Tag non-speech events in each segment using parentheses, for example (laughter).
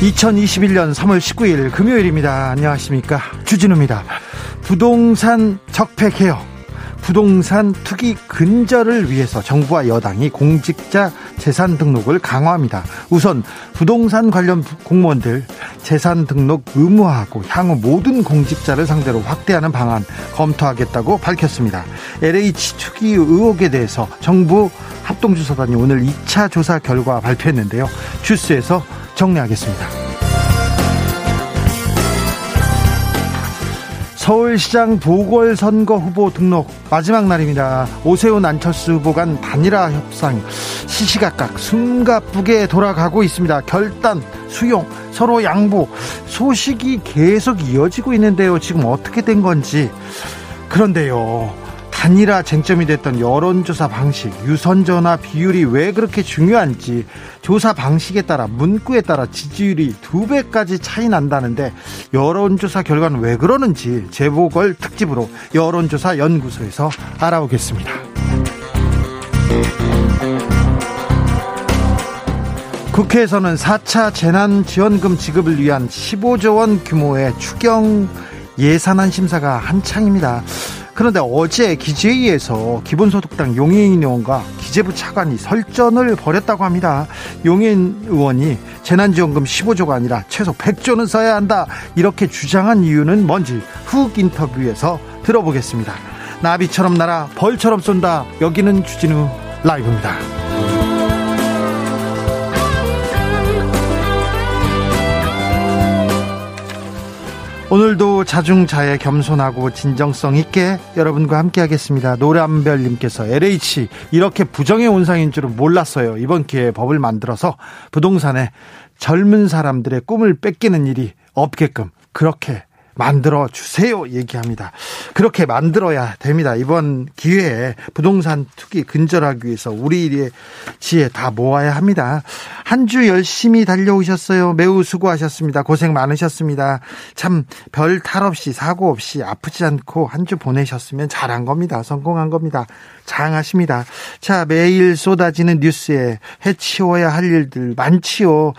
2021년 3월 19일 금요일입니다. 안녕하십니까. 주진우입니다. 부동산 적폐 개혁, 부동산 투기 근절을 위해서 정부와 여당이 공직자 재산 등록을 강화합니다. 우선 부동산 관련 공무원들 재산 등록 의무화하고 향후 모든 공직자를 상대로 확대하는 방안 검토하겠다고 밝혔습니다. LH 투기 의혹에 대해서 정부 합동조사단이 오늘 2차 조사 결과 발표했는데요. 주스에서 정리하겠습니다. 서울시장 보궐선거 후보 등록 마지막 날입니다. 오세훈 안철수 후보 간 단일화 협상 시시각각 숨가쁘게 돌아가고 있습니다. 결단, 수용, 서로 양보 소식이 계속 이어지고 있는데요. 지금 어떻게 된 건지 그런데요. 단일화 쟁점이 됐던 여론조사 방식, 유선전화 비율이 왜 그렇게 중요한지 조사 방식에 따라 문구에 따라 지지율이 두 배까지 차이 난다는데 여론조사 결과는 왜 그러는지 재보궐 특집으로 여론조사 연구소에서 알아보겠습니다. 국회에서는 4차 재난지원금 지급을 위한 15조 원 규모의 추경 예산안 심사가 한창입니다. 그런데 어제 기재위에서 기본소득당 용해인 의원과 기재부 차관이 설전을 벌였다고 합니다. 용해인 의원이 재난지원금 15조가 아니라 최소 100조는 써야 한다 이렇게 주장한 이유는 뭔지 훅 인터뷰에서 들어보겠습니다. 나비처럼 날아 벌처럼 쏜다. 여기는 주진우 라이브입니다. 오늘도 자중자애 겸손하고 진정성 있게 여러분과 함께 하겠습니다. 노람별님께서 LH 이렇게 부정의 온상인 줄은 몰랐어요. 이번 기회에 법을 만들어서 부동산에 젊은 사람들의 꿈을 뺏기는 일이 없게끔 그렇게 만들어 주세요 얘기합니다. 그렇게 만들어야 됩니다. 이번 기회에 부동산 투기 근절하기 위해서 우리의 지혜 다 모아야 합니다. 한 주 열심히 달려오셨어요. 매우 수고하셨습니다. 고생 많으셨습니다. 참 별 탈 없이 사고 없이 아프지 않고 한 주 보내셨으면 잘한 겁니다. 성공한 겁니다. 장하십니다. 자, 매일 쏟아지는 뉴스에 해치워야 할 일들 많지요.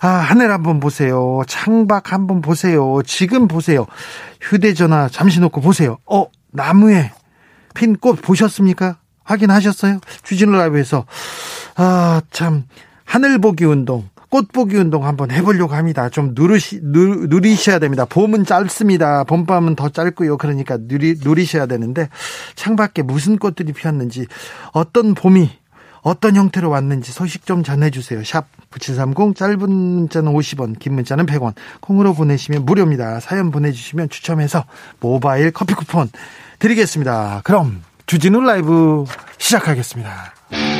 아, 하늘 한번 보세요. 창밖 한번 보세요. 지금 보세요. 휴대전화 잠시 놓고 보세요. 어, 나무에 핀 꽃 보셨습니까? 확인하셨어요? 주진우 라이브에서. 아, 참. 하늘 보기 운동. 꽃보기 운동 한번 해보려고 합니다. 좀 누르시, 누, 누리셔야 됩니다. 봄은 짧습니다. 봄밤은 더 짧고요. 그러니까 누리, 누리셔야 되는데 창밖에 무슨 꽃들이 피었는지 어떤 봄이 어떤 형태로 왔는지 소식 좀 전해주세요. 샵 9730 짧은 문자는 50원 긴 문자는 100원 콩으로 보내시면 무료입니다. 사연 보내주시면 추첨해서 모바일 커피 쿠폰 드리겠습니다. 그럼 주진우 라이브 시작하겠습니다.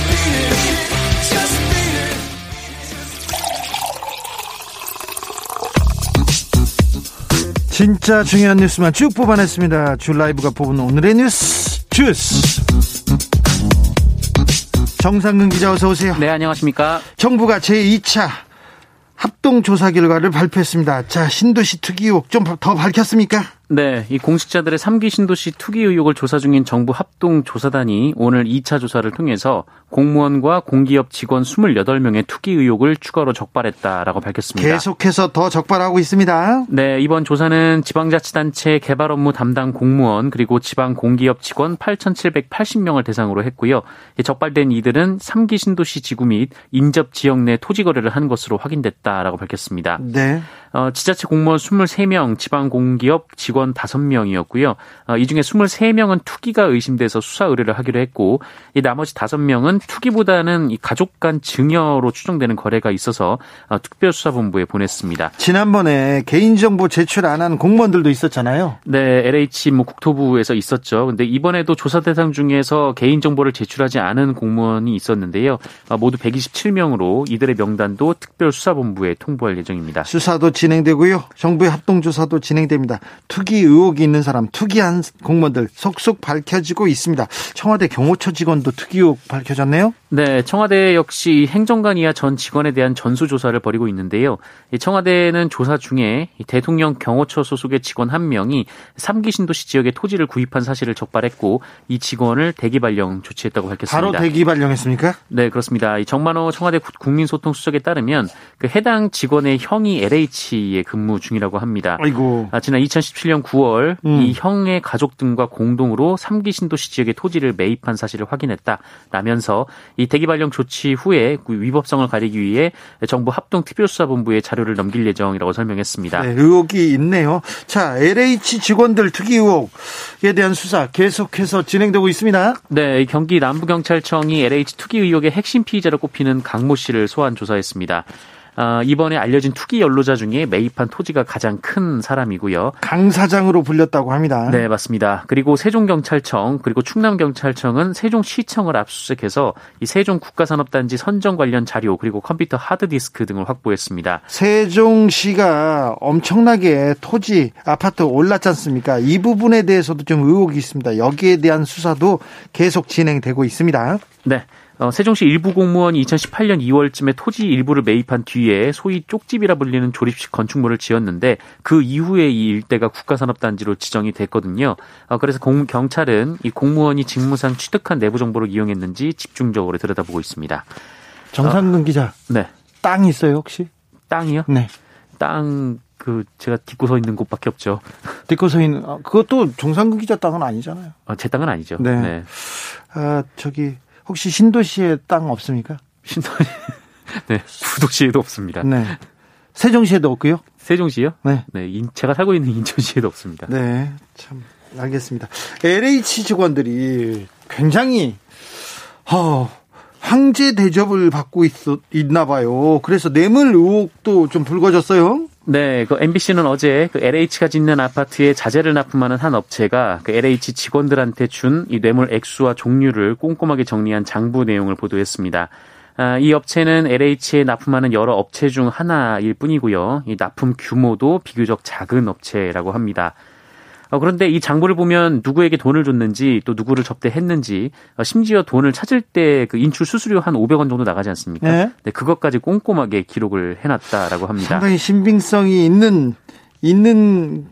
진짜 중요한 뉴스만 쭉 뽑아냈습니다. 줄 라이브가 뽑은 오늘의 뉴스 주스. 정상근 기자 어서 오세요. 네, 안녕하십니까. 정부가 제2차 합동조사 결과를 발표했습니다. 자, 신도시 특이 의혹 좀 더 밝혔습니까? 네, 이 공직자들의 3기 신도시 투기 의혹을 조사 중인 정부 합동 조사단이 오늘 2차 조사를 통해서 공무원과 공기업 직원 28명의 투기 의혹을 추가로 적발했다라고 밝혔습니다. 계속해서 더 적발하고 있습니다. 네, 이번 조사는 지방자치단체 개발 업무 담당 공무원 그리고 지방 공기업 직원 8,780명을 대상으로 했고요. 적발된 이들은 3기 신도시 지구 및 인접 지역 내 토지 거래를 한 것으로 확인됐다라고 밝혔습니다. 네. 어, 지자체 공무원 23명, 지방 공기업 직원 5명이었고요. 어, 이 중에 23명은 투기가 의심돼서 수사 의뢰를 하기로 했고, 이 나머지 5명은 투기보다는 이 가족 간 증여로 추정되는 거래가 있어서 어, 특별수사본부에 보냈습니다. 지난번에 개인정보 제출 안 한 공무원들도 있었잖아요. 네, LH 뭐 국토부에서 있었죠. 근데 이번에도 조사 대상 중에서 개인정보를 제출하지 않은 공무원이 있었는데요. 어, 모두 127명으로 이들의 명단도 특별수사본부에 통보할 예정입니다. 수사도 진행되고요. 정부의 합동조사도 진행됩니다. 투기 의혹이 있는 사람, 투기한 공무원들 속속 밝혀지고 있습니다. 청와대 경호처 직원도 투기 의혹 밝혀졌네요. 네, 청와대 역시 행정관 이하 전 직원에 대한 전수조사를 벌이고 있는데요. 청와대는 조사 중에 대통령 경호처 소속의 직원 한 명이 3기 신도시 지역에 토지를 구입한 사실을 적발했고 이 직원을 대기 발령 조치했다고 밝혔습니다. 바로 대기 발령했습니까? 네, 그렇습니다. 정만호 청와대 국민소통수석에 따르면 그 해당 직원의 형이 LH 에 근무 중이라고 합니다. 아이고. 아, 지난 2017년 9월 음. 이 형의 가족 등과 공동으로 3기 신도시 지역에 토지를 매입한 사실을 확인했다라면서 이 대기 발령 조치 후에 그 위법성을 가리기 위해 정부 합동 특별수사본부에 자료를 넘길 예정이라고 설명했습니다. 네, 의혹이 있네요. 자, LH 직원들 특이 의혹에 대한 수사 계속해서 진행되고 있습니다. 네, 경기 남부경찰청이 LH 투기 의혹의 핵심 피의자로 꼽히는 강모 씨를 소환 조사했습니다. 어, 이번에 알려진 투기 연로자 중에 매입한 토지가 가장 큰 사람이고요. 강 사장으로 불렸다고 합니다. 네, 맞습니다. 그리고 세종경찰청 그리고 충남경찰청은 세종시청을 압수수색해서 이 세종 국가산업단지 선정 관련 자료 그리고 컴퓨터 하드디스크 등을 확보했습니다. 세종시가 엄청나게 토지 아파트 올랐지 않습니까? 이 부분에 대해서도 좀 의혹이 있습니다. 여기에 대한 수사도 계속 진행되고 있습니다. 네. 어, 세종시 일부 공무원이 2018년 2월쯤에 토지 일부를 매입한 뒤에 소위 쪽집이라 불리는 조립식 건축물을 지었는데 그 이후에 이 일대가 국가산업단지로 지정이 됐거든요. 어, 그래서 공, 경찰은 이 공무원이 직무상 취득한 내부 정보를 이용했는지 집중적으로 들여다보고 있습니다. 정상근 어, 기자. 네. 땅 있어요 혹시? 땅이요? 네. 땅. 그 제가 딛고 서 있는 곳밖에 없죠. (laughs) 딛고 서 있는 그것도 정상근 기자 땅은 아니잖아요. 어, 제 땅은 아니죠. 네. 네. 아 저기 혹시 신도시에 땅 없습니까? 신도시. (laughs) 네. 부도시에도 없습니다. 네. 세종시에도 없고요. 세종시요? 네. 네. 인, 제가 살고 있는 인천시에도 없습니다. 네. 참 알겠습니다. LH 직원들이 굉장히 어, 황제 대접을 받고 있, 있나 봐요. 그래서 뇌물 의혹도 좀 불거졌어요. 네, 그 MBC는 어제 그 LH가 짓는 아파트에 자재를 납품하는 한 업체가 그 LH 직원들한테 준 이 뇌물 액수와 종류를 꼼꼼하게 정리한 장부 내용을 보도했습니다. 아, 이 업체는 LH에 납품하는 여러 업체 중 하나일 뿐이고요. 이 납품 규모도 비교적 작은 업체라고 합니다. 어, 그런데 이 장부를 보면 누구에게 돈을 줬는지 또 누구를 접대했는지 어, 심지어 돈을 찾을 때 그 인출 수수료 한 500원 정도 나가지 않습니까? 네. 네, 그것까지 꼼꼼하게 기록을 해놨다라고 합니다. 상당히 신빙성이 있는 있는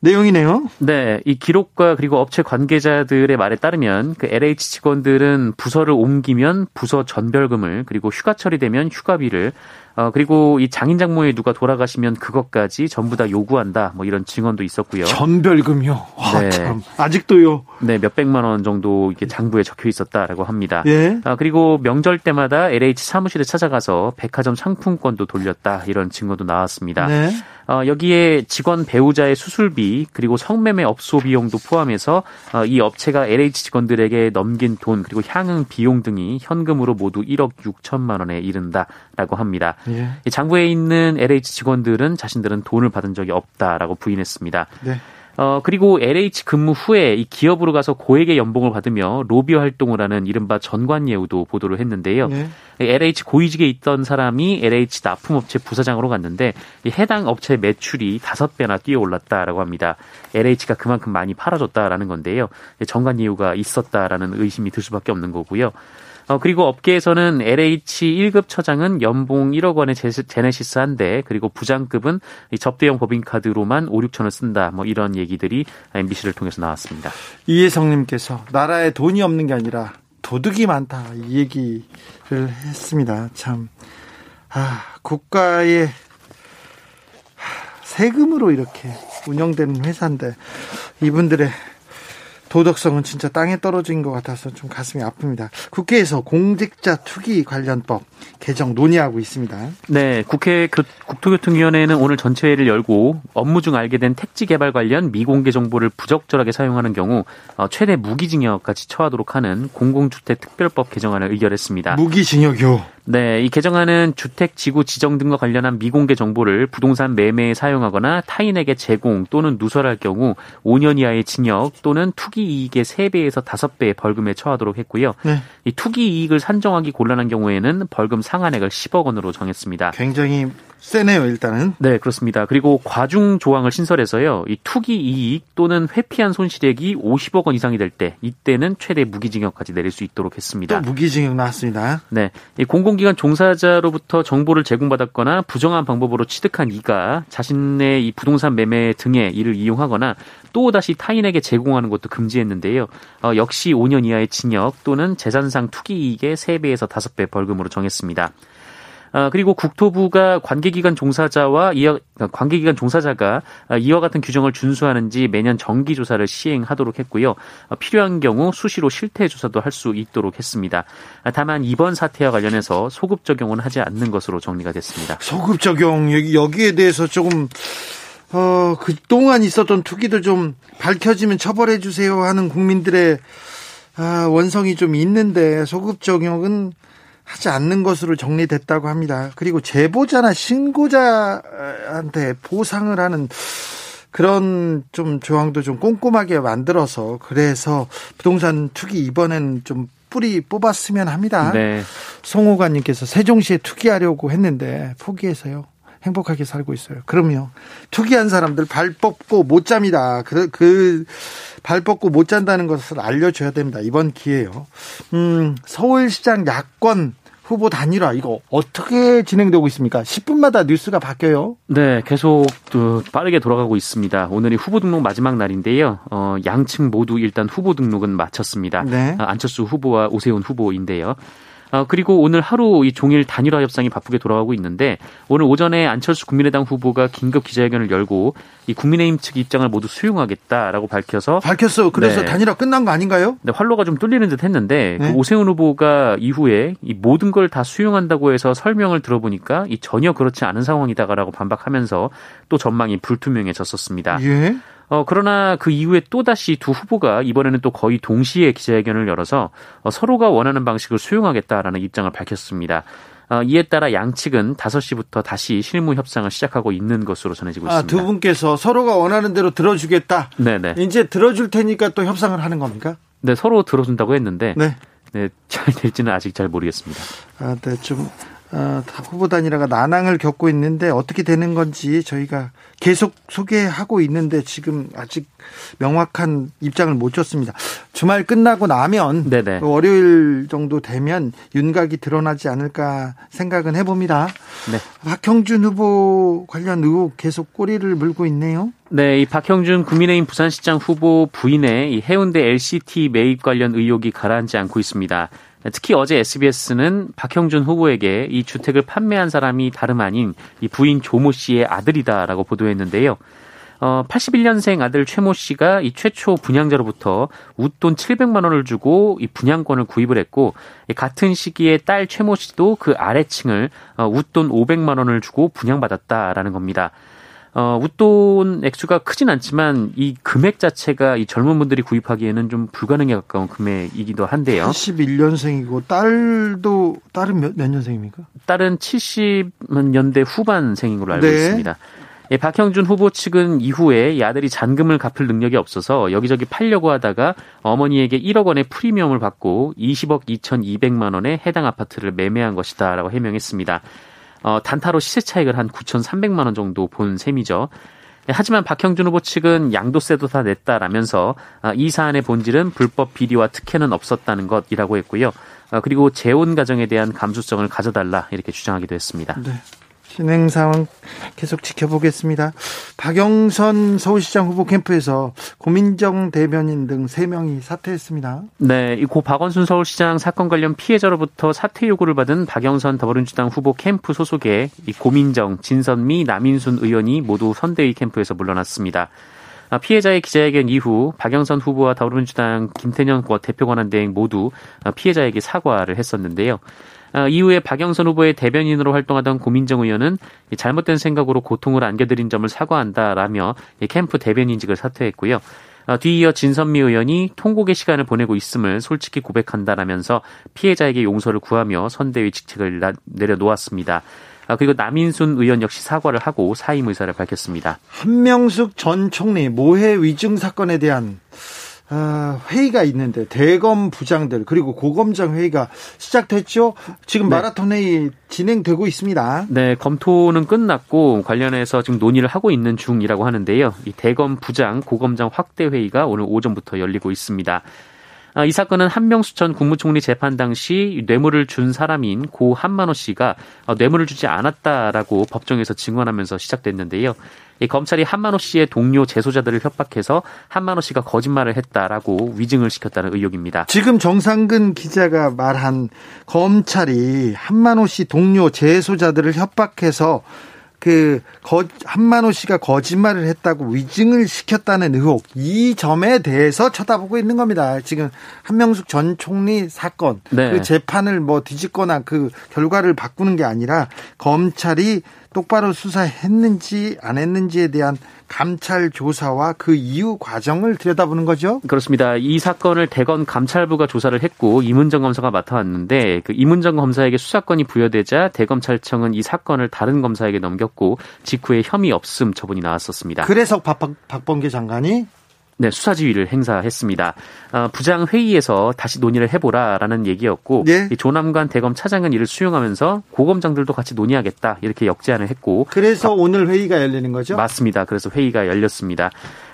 내용이네요. 네, 이 기록과 그리고 업체 관계자들의 말에 따르면 그 LH 직원들은 부서를 옮기면 부서 전별금을 그리고 휴가 처리되면 휴가비를 어, 그리고 이 장인 장모에 누가 돌아가시면 그것까지 전부 다 요구한다. 뭐 이런 증언도 있었고요. 전별금요. 와, 네. 참. 아직도요. 네, 몇백만 원 정도 이게 장부에 적혀 있었다라고 합니다. 예. 아, 그리고 명절 때마다 LH 사무실에 찾아가서 백화점 상품권도 돌렸다. 이런 증거도 나왔습니다. 네. 어, 여기에 직원 배우자의 수술비 그리고 성매매 업소 비용도 포함해서 어, 이 업체가 LH 직원들에게 넘긴 돈 그리고 향응 비용 등이 현금으로 모두 1억 6천만 원에 이른다라고 합니다. 예. 장부에 있는 LH 직원들은 자신들은 돈을 받은 적이 없다라고 부인했습니다. 네. 어, 그리고 LH 근무 후에 이 기업으로 가서 고액의 연봉을 받으며 로비 활동을 하는 이른바 전관예우도 보도를 했는데요. 네. LH 고위직에 있던 사람이 LH 납품업체 부사장으로 갔는데 이 해당 업체 매출이 다섯 배나 뛰어 올랐다라고 합니다. LH가 그만큼 많이 팔아줬다라는 건데요. 전관예우가 있었다라는 의심이 들 수밖에 없는 거고요. 어, 그리고 업계에서는 LH 1급 처장은 연봉 1억 원의 제네시스 한 대, 그리고 부장급은 접대용 법인카드로만 5, 6천을 쓴다. 뭐 이런 얘기들이 MBC를 통해서 나왔습니다. 이혜성님께서 나라에 돈이 없는 게 아니라 도둑이 많다. 이 얘기를 했습니다. 참, 아, 국가의 세금으로 이렇게 운영되는 회사인데 이분들의 도덕성은 진짜 땅에 떨어진 것 같아서 좀 가슴이 아픕니다. 국회에서 공직자 투기 관련법 개정 논의하고 있습니다. 네, 국회 국토교통위원회는 오늘 전체회를 열고 업무 중 알게 된 택지 개발 관련 미공개 정보를 부적절하게 사용하는 경우 어, 최대 무기징역까지 처하도록 하는 공공주택 특별법 개정안을 의결했습니다. 무기징역이요? 네, 이 개정안은 주택 지구 지정 등과 관련한 미공개 정보를 부동산 매매에 사용하거나 타인에게 제공 또는 누설할 경우 5년 이하의 징역 또는 투기 이익의 3배에서 5배의 벌금에 처하도록 했고요. 네. 이 투기 이익을 산정하기 곤란한 경우에는 벌금 상한액을 10억 원으로 정했습니다. 굉장히 세네요, 일단은. 네, 그렇습니다. 그리고 과중 조항을 신설해서요. 이 투기 이익 또는 회피한 손실액이 50억 원 이상이 될 때 이때는 최대 무기징역까지 내릴 수 있도록 했습니다. 또 무기징역 나왔습니다. 네. 이 공공기관 종사자로부터 정보를 제공받았거나 부정한 방법으로 취득한 이가 자신의 이 부동산 매매 등에 이를 이용하거나 또 다시 타인에게 제공하는 것도 금지했는데요. 어, 역시 5년 이하의 징역 또는 재산상 투기 이익의 3배에서 5배 벌금으로 정했습니다. 아, 그리고 국토부가 관계기관 종사자와 이어, 관계기관 종사자가 이와 같은 규정을 준수하는지 매년 정기 조사를 시행하도록 했고요. 어, 필요한 경우 수시로 실태 조사도 할 수 있도록 했습니다. 아, 다만 이번 사태와 관련해서 소급 적용은 하지 않는 것으로 정리가 됐습니다. 소급 적용 여기 여기에 대해서 조금 어, 그동안 있었던 투기도 좀 밝혀지면 처벌해 주세요 하는 국민들의 아, 원성이 좀 있는데 소급 적용은 하지 않는 것으로 정리됐다고 합니다. 그리고 제보자나 신고자한테 보상을 하는 그런 좀 조항도 좀 꼼꼼하게 만들어서 그래서 부동산 투기 이번에는 좀 뿌리 뽑았으면 합니다. 네. 송호관님께서 세종시에 투기하려고 했는데 포기해서요. 행복하게 살고 있어요. 그럼요. 투기한 사람들 발 뻗고 못 잡니다. 그, 그, 발 뻗고 못 잔다는 것을 알려줘야 됩니다. 이번 기회요. 음, 서울시장 야권 후보 단일화 이거 어떻게 진행되고 있습니까? 10분마다 뉴스가 바뀌어요. 네, 계속 빠르게 돌아가고 있습니다. 오늘이 후보 등록 마지막 날인데요. 어, 양측 모두 일단 후보 등록은 마쳤습니다. 네. 아, 안철수 후보와 오세훈 후보인데요. 어, 그리고 오늘 하루 이 종일 단일화 협상이 바쁘게 돌아가고 있는데 오늘 오전에 안철수 국민의당 후보가 긴급 기자회견을 열고 이 국민의힘 측 입장을 모두 수용하겠다라고 밝혀서 밝혔어. 그래서 네. 단일화 끝난 거 아닌가요? 네, 활로가 좀 뚫리는 듯 했는데 그 네. 그 오세훈 후보가 이후에 이 모든 걸 다 수용한다고 해서 설명을 들어보니까 이 전혀 그렇지 않은 상황이다라고 반박하면서 또 전망이 불투명해졌었습니다. 예. 어, 그러나 그 이후에 또다시 두 후보가 이번에는 또 거의 동시에 기자회견을 열어서 어, 서로가 원하는 방식을 수용하겠다라는 입장을 밝혔습니다. 어, 이에 따라 양측은 5시부터 다시 실무 협상을 시작하고 있는 것으로 전해지고 아, 있습니다. 두 분께서 서로가 원하는 대로 들어주겠다. 네네. 이제 들어줄 테니까 또 협상을 하는 겁니까? 네, 서로 들어준다고 했는데 네. 네, 잘 될지는 아직 잘 모르겠습니다. 아, 네, 좀 어, 후보 단일화가 난항을 겪고 있는데 어떻게 되는 건지 저희가 계속 소개하고 있는데 지금 아직 명확한 입장을 못 줬습니다. 주말 끝나고 나면 네네. 월요일 정도 되면 윤곽이 드러나지 않을까 생각은 해봅니다. 네. 박형준 후보 관련 의혹 계속 꼬리를 물고 있네요. 네, 이 박형준 국민의힘 부산시장 후보 부인의 이 해운대 LCT 매입 관련 의혹이 가라앉지 않고 있습니다. 특히 어제 SBS는 박형준 후보에게 이 주택을 판매한 사람이 다름 아닌 이 부인 조모 씨의 아들이다라고 보도했는데요. 어, 81년생 아들 최모 씨가 이 최초 분양자로부터 웃돈 700만 원을 주고 이 분양권을 구입을 했고 같은 시기에 딸 최모 씨도 그 아래층을 어, 웃돈 500만 원을 주고 분양받았다라는 겁니다. 어, 웃돈 액수가 크진 않지만 이 금액 자체가 이 젊은 분들이 구입하기에는 좀 불가능에 가까운 금액이기도 한데요. 81년생이고 딸도 딸은 몇, 몇 년생입니까? 딸은 70년대 후반생인 걸로 알고 네. 있습니다. 예, 박형준 후보 측은 이후에 이 아들이 잔금을 갚을 능력이 없어서 여기저기 팔려고 하다가 어머니에게 1억 원의 프리미엄을 받고 20억 2,200만 원에 해당 아파트를 매매한 것이다라고 해명했습니다. 어, 단타로 시세 차익을 한 9,300만 원 정도 본 셈이죠. 하지만 박형준 후보 측은 양도세도 다 냈다라면서 아, 이 사안의 본질은 불법 비리와 특혜는 없었다는 것이라고 했고요. 그리고 재혼 가정에 대한 감수성을 가져달라 이렇게 주장하기도 했습니다. 네. 진행 상황 계속 지켜보겠습니다. 박영선 서울시장 후보 캠프에서 고민정 대변인 등 3명이 사퇴했습니다. 네, 고 박원순 서울시장 사건 관련 피해자로부터 사퇴 요구를 받은 박영선 더불어민주당 후보 캠프 소속의 고민정, 진선미, 남인순 의원이 모두 선대위 캠프에서 물러났습니다. 아, 피해자의 기자회견 이후 박영선 후보와 더불어민주당 김태년 대표 권한대행 모두 피해자에게 사과를 했었는데요. 아, 이후에 박영선 후보의 대변인으로 활동하던 고민정 의원은 잘못된 생각으로 고통을 안겨드린 점을 사과한다라며 캠프 대변인직을 사퇴했고요. 아, 뒤이어 진선미 의원이 통곡의 시간을 보내고 있음을 솔직히 고백한다라면서 피해자에게 용서를 구하며 선대위 직책을 내려놓았습니다. 아, 그리고 남인순 의원 역시 사과를 하고 사임 의사를 밝혔습니다. 한명숙 전 총리 모해 위증 사건에 대한 아, 회의가 있는데 대검 부장들 그리고 고검장 회의가 시작됐죠. 지금 네. 마라톤 회의 진행되고 있습니다. 네, 검토는 끝났고 관련해서 지금 논의를 하고 있는 중이라고 하는데요. 이 대검 부장 고검장 확대 회의가 오늘 오전부터 열리고 있습니다. 아, 이 사건은 한명수 전 국무총리 재판 당시 뇌물을 준 사람인 고 한만호 씨가 어, 뇌물을 주지 않았다라고 법정에서 증언하면서 시작됐는데요. 검찰이 한만호 씨의 동료 재소자들을 협박해서 한만호 씨가 거짓말을 했다라고 위증을 시켰다는 의혹입니다. 지금 정상근 기자가 말한 검찰이 한만호 씨 동료 재소자들을 협박해서 그 거, 한만호 씨가 거짓말을 했다고 위증을 시켰다는 의혹 이 점에 대해서 쳐다보고 있는 겁니다. 지금 한명숙 전 총리 사건 네. 그 재판을 뭐 뒤집거나 그 결과를 바꾸는 게 아니라 검찰이 똑바로 수사했는지 안 했는지에 대한 감찰 조사와 그 이후 과정을 들여다보는 거죠? 그렇습니다. 이 사건을 대검 감찰부가 조사를 했고 이문정 검사가 맡아왔는데 그 이문정 검사에게 수사권이 부여되자 대검찰청은 이 사건을 다른 검사에게 넘겼고 직후에 혐의 없음 처분이 나왔었습니다. 그래서 박, 박범계 장관이 네, 수사 지휘를 행사했습니다. 어, 부장 회의에서 다시 논의를 해보라라는 얘기였고 네. 조남관 대검 차장은 이를 수용하면서 고검장들도 같이 논의하겠다 이렇게 역제안을 했고 그래서 어, 오늘 회의가 열리는 거죠? 맞습니다. 그래서 회의가 열렸습니다.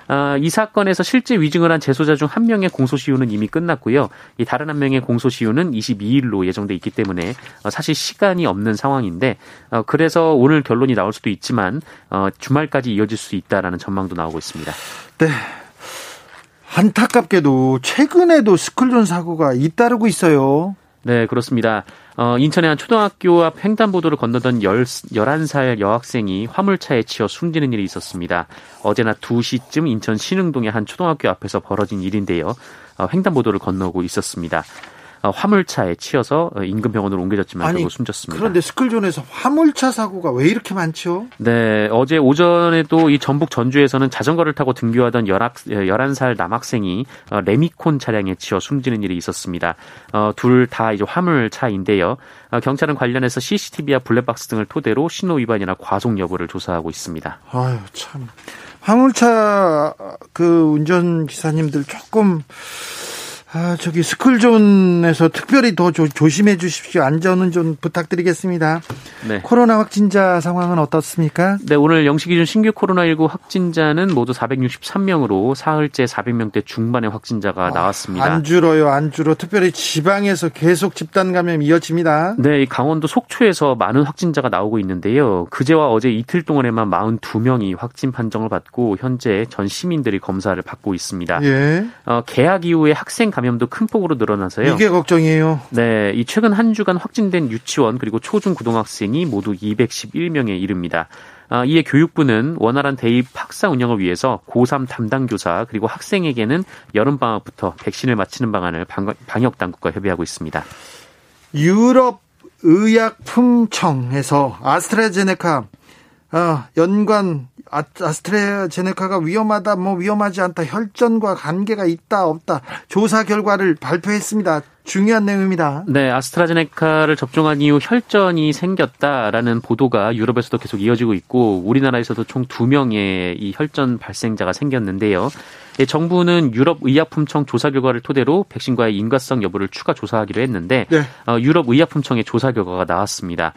어, 이 사건에서 실제 위증을 한 재소자 중 한 명의 공소시효는 이미 끝났고요. 이 다른 한 명의 공소시효는 22일로 예정돼 있기 때문에 어, 사실 시간이 없는 상황인데 어, 그래서 오늘 결론이 나올 수도 있지만 어, 주말까지 이어질 수 있다라는 전망도 나오고 있습니다. 네. 안타깝게도 최근에도 스쿨존 사고가 잇따르고 있어요. 네, 그렇습니다. 어, 인천의 한 초등학교 앞 횡단보도를 건너던 10, 11살 여학생이 화물차에 치여 숨지는 일이 있었습니다. 어제나 2시쯤 인천 신흥동의 한 초등학교 앞에서 벌어진 일인데요. 어, 횡단보도를 건너고 있었습니다. 어, 화물차에 치여서 어, 인근 병원으로 옮겨졌지만 아니, 결국 숨졌습니다. 그런데 스쿨존에서 화물차 사고가 왜 이렇게 많죠? 네, 어제 오전에도 이 전북 전주에서는 자전거를 타고 등교하던 11살 남학생이 어, 레미콘 차량에 치여 숨지는 일이 있었습니다. 둘다 이제 화물차인데요. 경찰은 관련해서 CCTV와 블랙박스 등을 토대로 신호 위반이나 과속 여부를 조사하고 있습니다. 아유, 참. 화물차 그 운전 기사님들 조금 아, 저기 스쿨존에서 특별히 더 조, 조심해 주십시오. 안전은 좀 부탁드리겠습니다. 네. 코로나 확진자 상황은 어떻습니까? 네, 오늘 영시 기준 신규 코로나19 확진자는 모두 463명으로 사흘째 400명대 중반의 확진자가 아, 나왔습니다. 안 줄어요, 안 줄어. 특별히 지방에서 계속 집단 감염 이어집니다. 네, 강원도 속초에서 많은 확진자가 나오고 있는데요. 그제와 어제 이틀 동안에만 42명이 확진 판정을 받고 현재 전 시민들이 검사를 받고 있습니다. 예. 어, 개학 이후에 학생 감염도 큰 폭으로 늘어나서요. 이게 걱정이에요. 네, 이 최근 한 주간 확진된 유치원 그리고 초중 고등학생이 모두 211명에 이릅니다. 아, 이에 교육부는 원활한 대입 학사 운영을 위해서 고3 담당 교사 그리고 학생에게는 여름 방학부터 백신을 맞히는 방안을 방역 당국과 협의하고 있습니다. 유럽 의약품청에서 아스트라제네카 어, 연관 아, 아스트라제네카가 위험하다, 뭐 위험하지 않다, 혈전과 관계가 있다, 없다 조사 결과를 발표했습니다. 중요한 내용입니다. 네, 아스트라제네카를 접종한 이후 혈전이 생겼다라는 보도가 유럽에서도 계속 이어지고 있고 우리나라에서도 총 두 명의 이 혈전 발생자가 생겼는데요. 예, 정부는 유럽 의약품청 조사 결과를 토대로 백신과의 인과성 여부를 추가 조사하기로 했는데 네. 어, 유럽 의약품청의 조사 결과가 나왔습니다.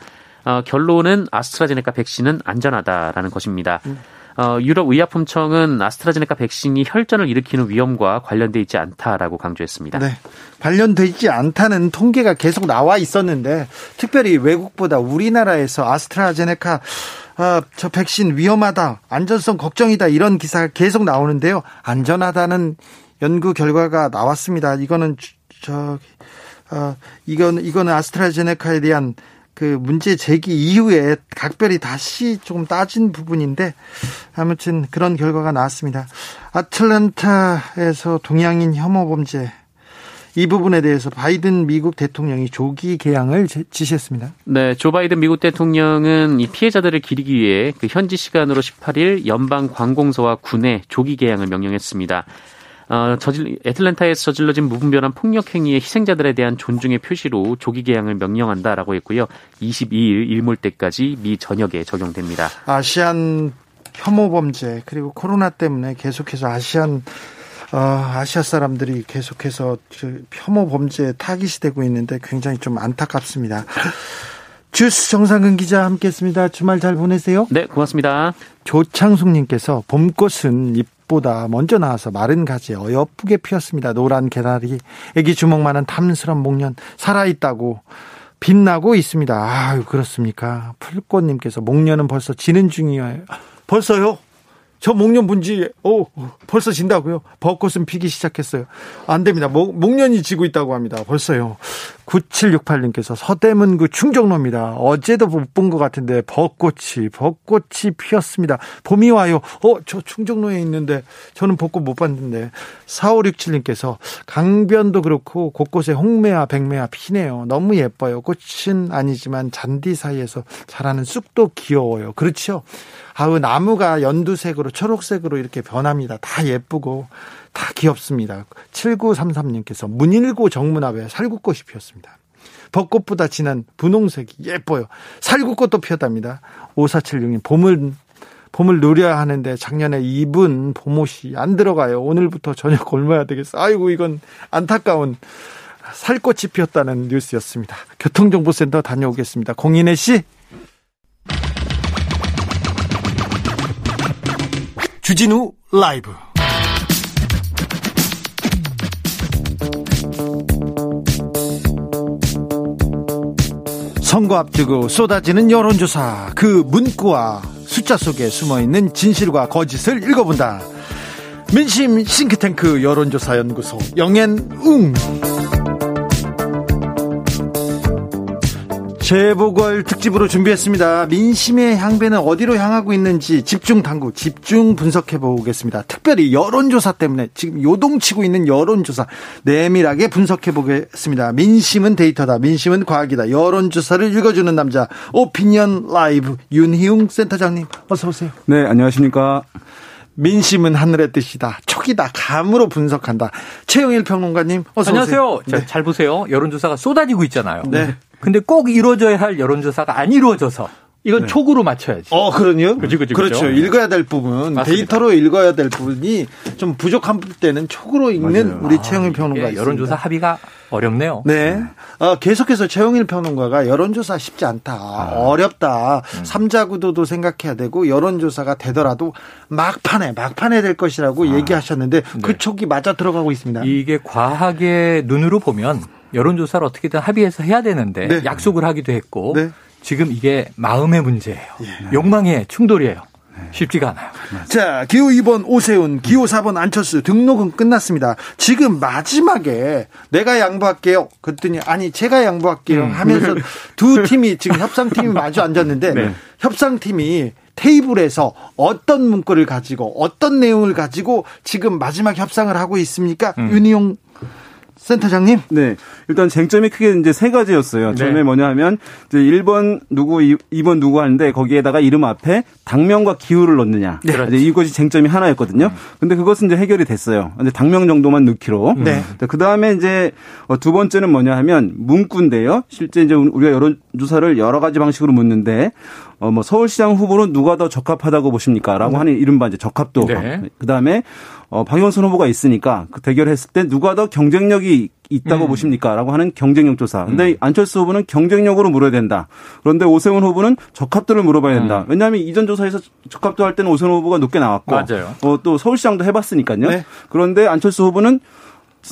어, 결론은 아스트라제네카 백신은 안전하다라는 것입니다. 음. 어, 유럽 의약품청은 아스트라제네카 백신이 혈전을 일으키는 위험과 관련돼 있지 않다라고 강조했습니다. 네. 관련되지 않다는 통계가 계속 나와 있었는데 특별히 외국보다 우리나라에서 아스트라제네카 아, 저 백신 위험하다, 안전성 걱정이다 이런 기사가 계속 나오는데요. 안전하다는 연구 결과가 나왔습니다. 이거는 저 어, 이건 이거는 아스트라제네카에 대한 그 문제 제기 이후에 각별히 다시 조금 따진 부분인데 아무튼 그런 결과가 나왔습니다. 아틀란타에서 동양인 혐오 범죄 이 부분에 대해서 바이든 미국 대통령이 조기 개항을 지시했습니다. 네, 조 바이든 미국 대통령은 이 피해자들을 기리기 위해 그 현지 시간으로 18일 연방 관공서와 군에 조기 개항을 명령했습니다. 어, 저질, 애틀랜타에서 저질러진 무분별한 폭력 행위의 희생자들에 대한 존중의 표시로 조기 개항을 명령한다라고 했고요. 22일 일몰 때까지 미 전역에 적용됩니다. 아시안 혐오 범죄 그리고 코로나 때문에 계속해서 아시안 어, 아시아 사람들이 계속해서 혐오 범죄에 타깃이 되고 있는데 굉장히 좀 안타깝습니다. 주스 정상근 기자 함께했습니다. 주말 잘 보내세요. 네, 고맙습니다. 조창숙님께서 봄꽃은 잎보다 먼저 나와서 마른 가지에 어여쁘게 피었습니다. 노란 개나리, 애기 주먹만한 탐스런 목련 살아있다고 빛나고 있습니다. 아유 그렇습니까? 풀꽃님께서 목련은 벌써 지는 중이에요. 벌써요? 저 목련 분지, 오, 벌써 진다고요? 벚꽃은 피기 시작했어요. 안 됩니다. 목, 목련이 지고 있다고 합니다. 벌써요. 9768님께서 서대문구 충정로입니다. 어제도 못 본 것 같은데 벚꽃이, 벚꽃이 피었습니다. 봄이 와요. 어, 저 충정로에 있는데 저는 벚꽃 못 봤는데. 4567님께서 강변도 그렇고 곳곳에 홍매와 백매와 피네요. 너무 예뻐요. 꽃은 아니지만 잔디 사이에서 자라는 쑥도 귀여워요. 그렇죠? 아우 나무가 연두색으로 초록색으로 이렇게 변합니다. 다 예쁘고 다 귀엽습니다. 7933님께서 문일고 정문 앞에 살구꽃이 피었습니다. 벚꽃보다 진한 분홍색이 예뻐요. 살구꽃도 피었답니다. 5476님 봄을 봄을 누려야 하는데 작년에 입은 봄옷이 안 들어가요. 오늘부터 저녁 굶어야 되겠어. 아이고 이건 안타까운 살꽃이 피었다는 뉴스였습니다. 교통정보센터 다녀오겠습니다. 공인혜 씨. 주진우 라이브 선거 앞두고 쏟아지는 여론조사. 그 문구와 숫자 속에 숨어있는 진실과 거짓을 읽어본다. 민심 싱크탱크 여론조사 연구소 영앤웅 재보궐 특집으로 준비했습니다. 민심의 향배는 어디로 향하고 있는지 집중 당구, 집중 분석해 보겠습니다. 특별히 여론조사 때문에 지금 요동치고 있는 여론조사 내밀하게 분석해 보겠습니다. 민심은 데이터다. 민심은 과학이다. 여론조사를 읽어주는 남자 오피니언 라이브 윤희웅 센터장님 어서 오세요. 네, 안녕하십니까. 민심은 하늘의 뜻이다. 촉이다. 감으로 분석한다. 최영일 평론가님 어서 안녕하세요. 오세요. 자, 네. 잘 보세요. 여론조사가 쏟아지고 있잖아요. 네. 근데 꼭 이루어져야 할 여론조사가 안 이루어져서 이건 촉으로 맞춰야지. 어, 그러요? 그치, 그치, 그렇죠. 그쵸. 읽어야 될 부분, 맞습니다. 데이터로 읽어야 될 부분이 좀 부족한 때는 촉으로 읽는 맞아요. 우리 최영일 평론가 있습니다. 여론조사 합의가 어렵네요. 네. 어, 계속해서 최영일 평론가가 여론조사 쉽지 않다. 어렵다. 삼자 구도도 생각해야 되고 여론조사가 되더라도 막판에 막판에 될 것이라고 얘기하셨는데 그 촉이 맞아 들어가고 있습니다. 이게 과학의 눈으로 보면 여론조사를 어떻게든 합의해서 해야 되는데 네. 약속을 하기도 했고 네. 지금 이게 마음의 문제예요. 욕망의 충돌이에요. 쉽지가 않아요. 자, 기호 2번 오세훈, 기호 4번 안철수 등록은 끝났습니다. 지금 마지막에 내가 양보할게요. 그랬더니 아니 제가 양보할게요 하면서 (laughs) 두 팀이 지금 협상팀이 마주 앉았는데 네. 협상팀이 테이블에서 어떤 문구를 가지고 어떤 내용을 가지고 지금 마지막 협상을 하고 있습니까? 윤희용 센터장님. 네. 일단 쟁점이 크게 이제 세 가지였어요. 네. 처음에 뭐냐 하면 이제 1번 누구, 2, 번 누구 하는데 거기에다가 이름 앞에 당명과 기후를 넣느냐. 네. 이제 이것이 쟁점이 하나였거든요. 근데 그것은 이제 해결이 됐어요. 근데 당명 정도만 넣기로. 네. 그 다음에 이제 어, 두 번째는 뭐냐 하면 문구인데요. 실제 이제 우리가 여론조사를 여러 가지 방식으로 묻는데 어, 뭐 서울시장 후보는 누가 더 적합하다고 보십니까?라고 하는 이른바 이제 적합도. 네. 그 다음에 어, 박영선 후보가 있으니까 그 대결했을 때 누가 더 경쟁력이 있다고 음. 보십니까?라고 하는 경쟁력 조사. 근데 안철수 후보는 경쟁력으로 물어야 된다. 그런데 오세훈 후보는 적합도를 물어봐야 된다. 왜냐하면 이전 조사에서 적합도 할 때는 오세훈 후보가 높게 나왔고, 맞아요. 어, 또 서울시장도 해봤으니까요. 네. 그런데 안철수 후보는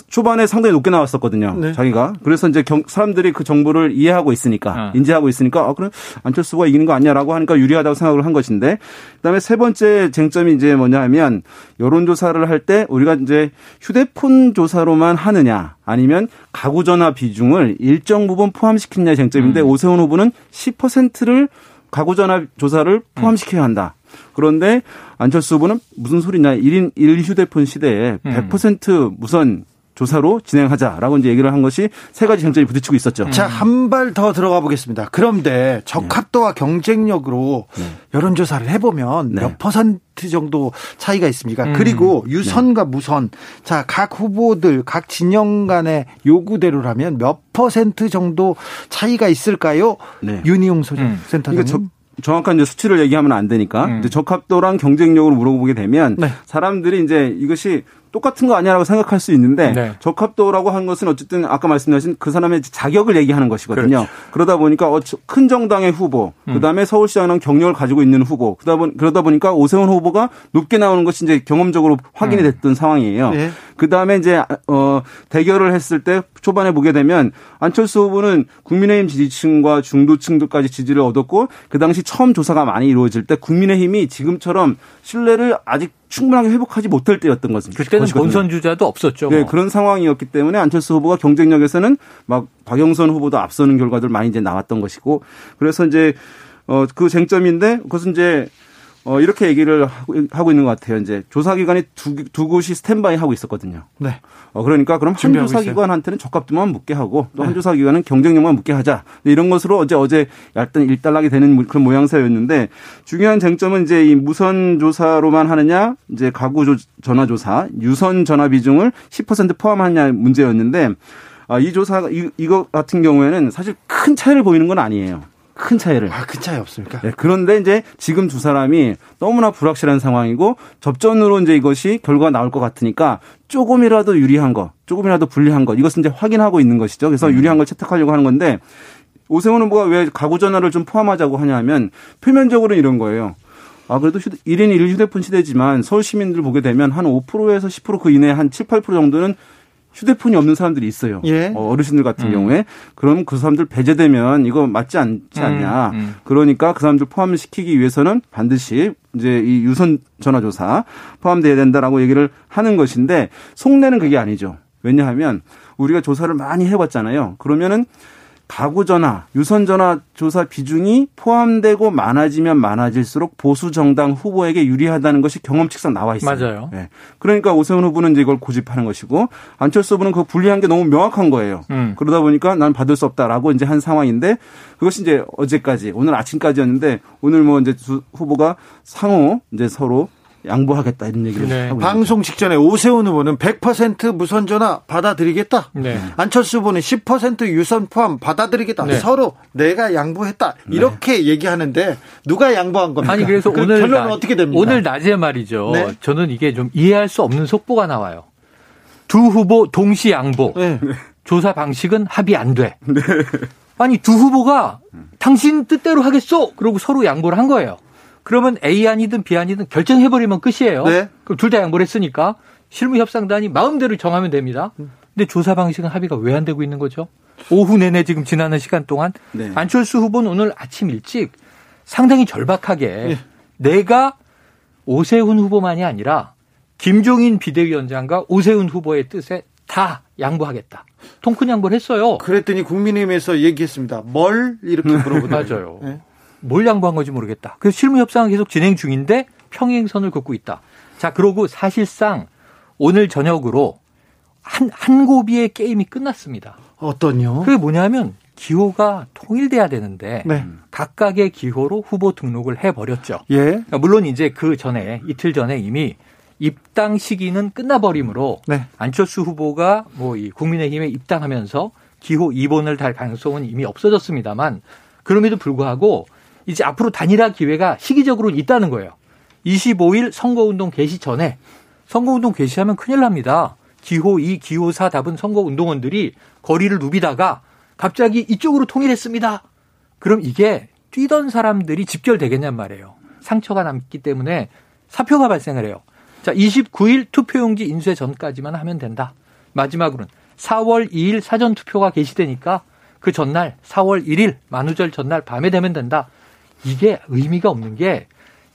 초반에 상당히 높게 나왔었거든요. 네. 자기가. 그래서 이제 경- 사람들이 그 정보를 이해하고 있으니까, 어. 인지하고 있으니까, 아, 그럼 안철수가 이기는 거 아니야라고 하니까 유리하다고 생각을 한 것인데, 그 다음에 세 번째 쟁점이 이제 뭐냐 하면, 여론조사를 할 때 우리가 이제 휴대폰 조사로만 하느냐, 아니면 가구 전화 비중을 일정 부분 포함시키느냐의 쟁점인데, 오세훈 후보는 10%를 가구 전화 조사를 포함시켜야 한다. 그런데 안철수 후보는 무슨 소리냐. 1인 1 휴대폰 시대에 100% 무선 조사로 진행하자라고 이제 얘기를 한 것이 세 가지 쟁점이 부딪히고 있었죠. 자, 한 발 더 들어가 보겠습니다. 그런데 적합도와 경쟁력으로 여론조사를 해보면 네. 몇 퍼센트 정도 차이가 있습니까? 그리고 유선과 무선, 자, 각 후보들, 각 진영 간의 요구대로라면 몇 퍼센트 정도 차이가 있을까요? 네. 윤희용 소- 음. 센터장님. 이게 저- 정확한 이제 수치를 얘기하면 안 되니까 음. 이제 적합도랑 경쟁력으로 물어보게 되면 네. 사람들이 이제 이것이 똑같은 거 아니야라고 생각할 수 있는데 네. 적합도라고 하는 것은 어쨌든 아까 말씀하신 그 사람의 자격을 얘기하는 것이거든요. 그렇죠. 그러다 보니까 어, 저- 큰 정당의 후보, 음. 그다음에 서울시장은 경력을 가지고 있는 후보, 그러다, 보, 그러다 보니 까 오세훈 후보가 높게 나오는 것이 이제 경험적으로 확인이 음. 됐던 상황이에요. 네. 그다음에 이제 어 대결을 했을 때 초반에 보게 되면 안철수 후보는 국민의힘 지지층과 중도층들까지 지지를 얻었고 그 당시 처음 조사가 많이 이루어질 때 국민의힘이 지금처럼 신뢰를 아직 충분하게 회복하지 못할 때였던 것은 그때는 것이거든요. 본선 주자도 없었죠. 네, 뭐. 그런 상황이었기 때문에 안철수 후보가 경쟁력에서는 막 박영선 후보도 앞서는 결과들 많이 이제 나왔던 것이고 그래서 이제 어그 쟁점인데 그것은 이제 어 이렇게 얘기를 하고, 하고 있는 것 같아요. 이제 조사 기관이 두, 두 곳이 스탠바이 하고 있었거든요. 네. 어 그러니까 그럼 한 준비하고 조사 있어요. 기관한테는 적합도만 묻게 하고 또한 조사 기관은 경쟁력만 묻게 하자 네, 이런 것으로 어제 어제 얇던 일단락이 되는 그런 모양새였는데 중요한 쟁점은 이제 이 무선 조사로만 하느냐 이제 가구 조- 전화 조사 유선 전화 비중을 10% 포함하느냐 문제였는데 아, 이 조사 이, 이거 같은 경우에는 사실 큰 차이를 보이는 건 아니에요. 큰 차이를. 아, 그 차이 없습니까? 네, 그런데 이제 지금 두 사람이 너무나 불확실한 상황이고 접전으로 이제 이것이 결과가 나올 것 같으니까 조금이라도 유리한 거, 조금이라도 불리한 거 이것은 이제 확인하고 있는 것이죠. 그래서 유리한 걸 채택하려고 하는 건데 오세훈 후보가 왜 가구 전화를 좀 포함하자고 하냐면 표면적으로 이런 거예요. 아, 그래도 휴대, 1인 1 휴대폰 시대지만 서울 시민들 보게 되면 한 5%에서 10%그 이내에 한 7, 8% 정도는 휴대폰이 없는 사람들이 있어요. 예. 어, 어르신들 같은 경우에. 그럼 그 사람들 배제되면 이거 맞지 않지 않냐. 음, 음. 그러니까 그 사람들 포함을 시키기 위해서는 반드시 이제 이 유선 전화 조사 포함돼야 된다라고 얘기를 하는 것인데 속내는 그게 아니죠. 왜냐하면 우리가 조사를 많이 해봤잖아요. 그러면은 가구 전화, 유선 전화 조사 비중이 포함되고 많아지면 많아질수록 보수 정당 후보에게 유리하다는 것이 경험칙상 나와 있어요. 맞아요. 예. 그러니까 오세훈 후보는 이제 이걸 고집하는 것이고 안철수 후보는 그 불리한 게 너무 명확한 거예요. 음. 그러다 보니까 난 받을 수 없다라고 이제 한 상황인데 그것이 이제 어제까지 오늘 아침까지였는데 오늘 뭐 이제 두 후보가 상호 이제 서로 양보하겠다 이런 얘기를 네. 하고 방송 직전에 오세훈 후보는 100% 무선 전화 받아들이겠다. 네. 안철수 후보는 10% 유선 포함 받아들이겠다. 네. 서로 내가 양보했다. 이렇게 얘기하는데 누가 양보한 겁니까? 아니 그래서 그 오늘 결론은 낮- 어떻게 됩니까? 오늘 낮에 말이죠. 네. 저는 이게 좀 이해할 수 없는 속보가 나와요. 두 후보 동시 양보. 네. 조사 방식은 합의 안 돼. 아니 두 후보가 당신 뜻대로 하겠소. 그러고 서로 양보를 한 거예요. 그러면 A 아니든 B 아니든 결정해버리면 끝이에요. 네. 그럼 둘 다 양보를 했으니까 실무 협상단이 마음대로 정하면 됩니다. 근데 조사 방식은 합의가 왜 안 되고 있는 거죠? 오후 내내 지금 지나는 시간 동안 네. 안철수 후보는 오늘 아침 일찍 상당히 절박하게 내가 오세훈 후보만이 아니라 김종인 비대위원장과 오세훈 후보의 뜻에 다 양보하겠다. 통큰 양보를 했어요. 그랬더니 국민의힘에서 얘기했습니다. 뭘 이렇게 (laughs) 물어보더라고요. 맞아요. 네. 뭘 양보한 건지 모르겠다. 그래서 실무 협상은 계속 진행 중인데 평행선을 긋고 있다. 자, 그러고 사실상 오늘 저녁으로 한, 한 고비의 게임이 끝났습니다. 어떤요? 그게 뭐냐면 기호가 통일돼야 되는데 네. 각각의 기호로 후보 등록을 해버렸죠. 예. 그러니까 물론 이제 그 전에 이틀 전에 이미 입당 시기는 끝나버리므로 네. 안철수 후보가 뭐 이 국민의힘에 입당하면서 기호 2번을 달 가능성은 이미 없어졌습니다만 그럼에도 불구하고 이제 앞으로 단일화 기회가 시기적으로 있다는 거예요. 25일 선거운동 개시 전에 선거운동 개시하면 큰일 납니다. 기호 2, 기호 4 답은 선거운동원들이 거리를 누비다가 갑자기 이쪽으로 통일했습니다. 그럼 이게 뛰던 사람들이 집결되겠냔 말이에요. 상처가 남기 때문에 사표가 발생을 해요. 자, 29일 투표용지 인쇄 전까지만 하면 된다. 마지막으로는 4월 2일 사전 투표가 개시되니까 그 전날 4월 1일 만우절 전날 밤에 되면 된다. 이게 의미가 없는 게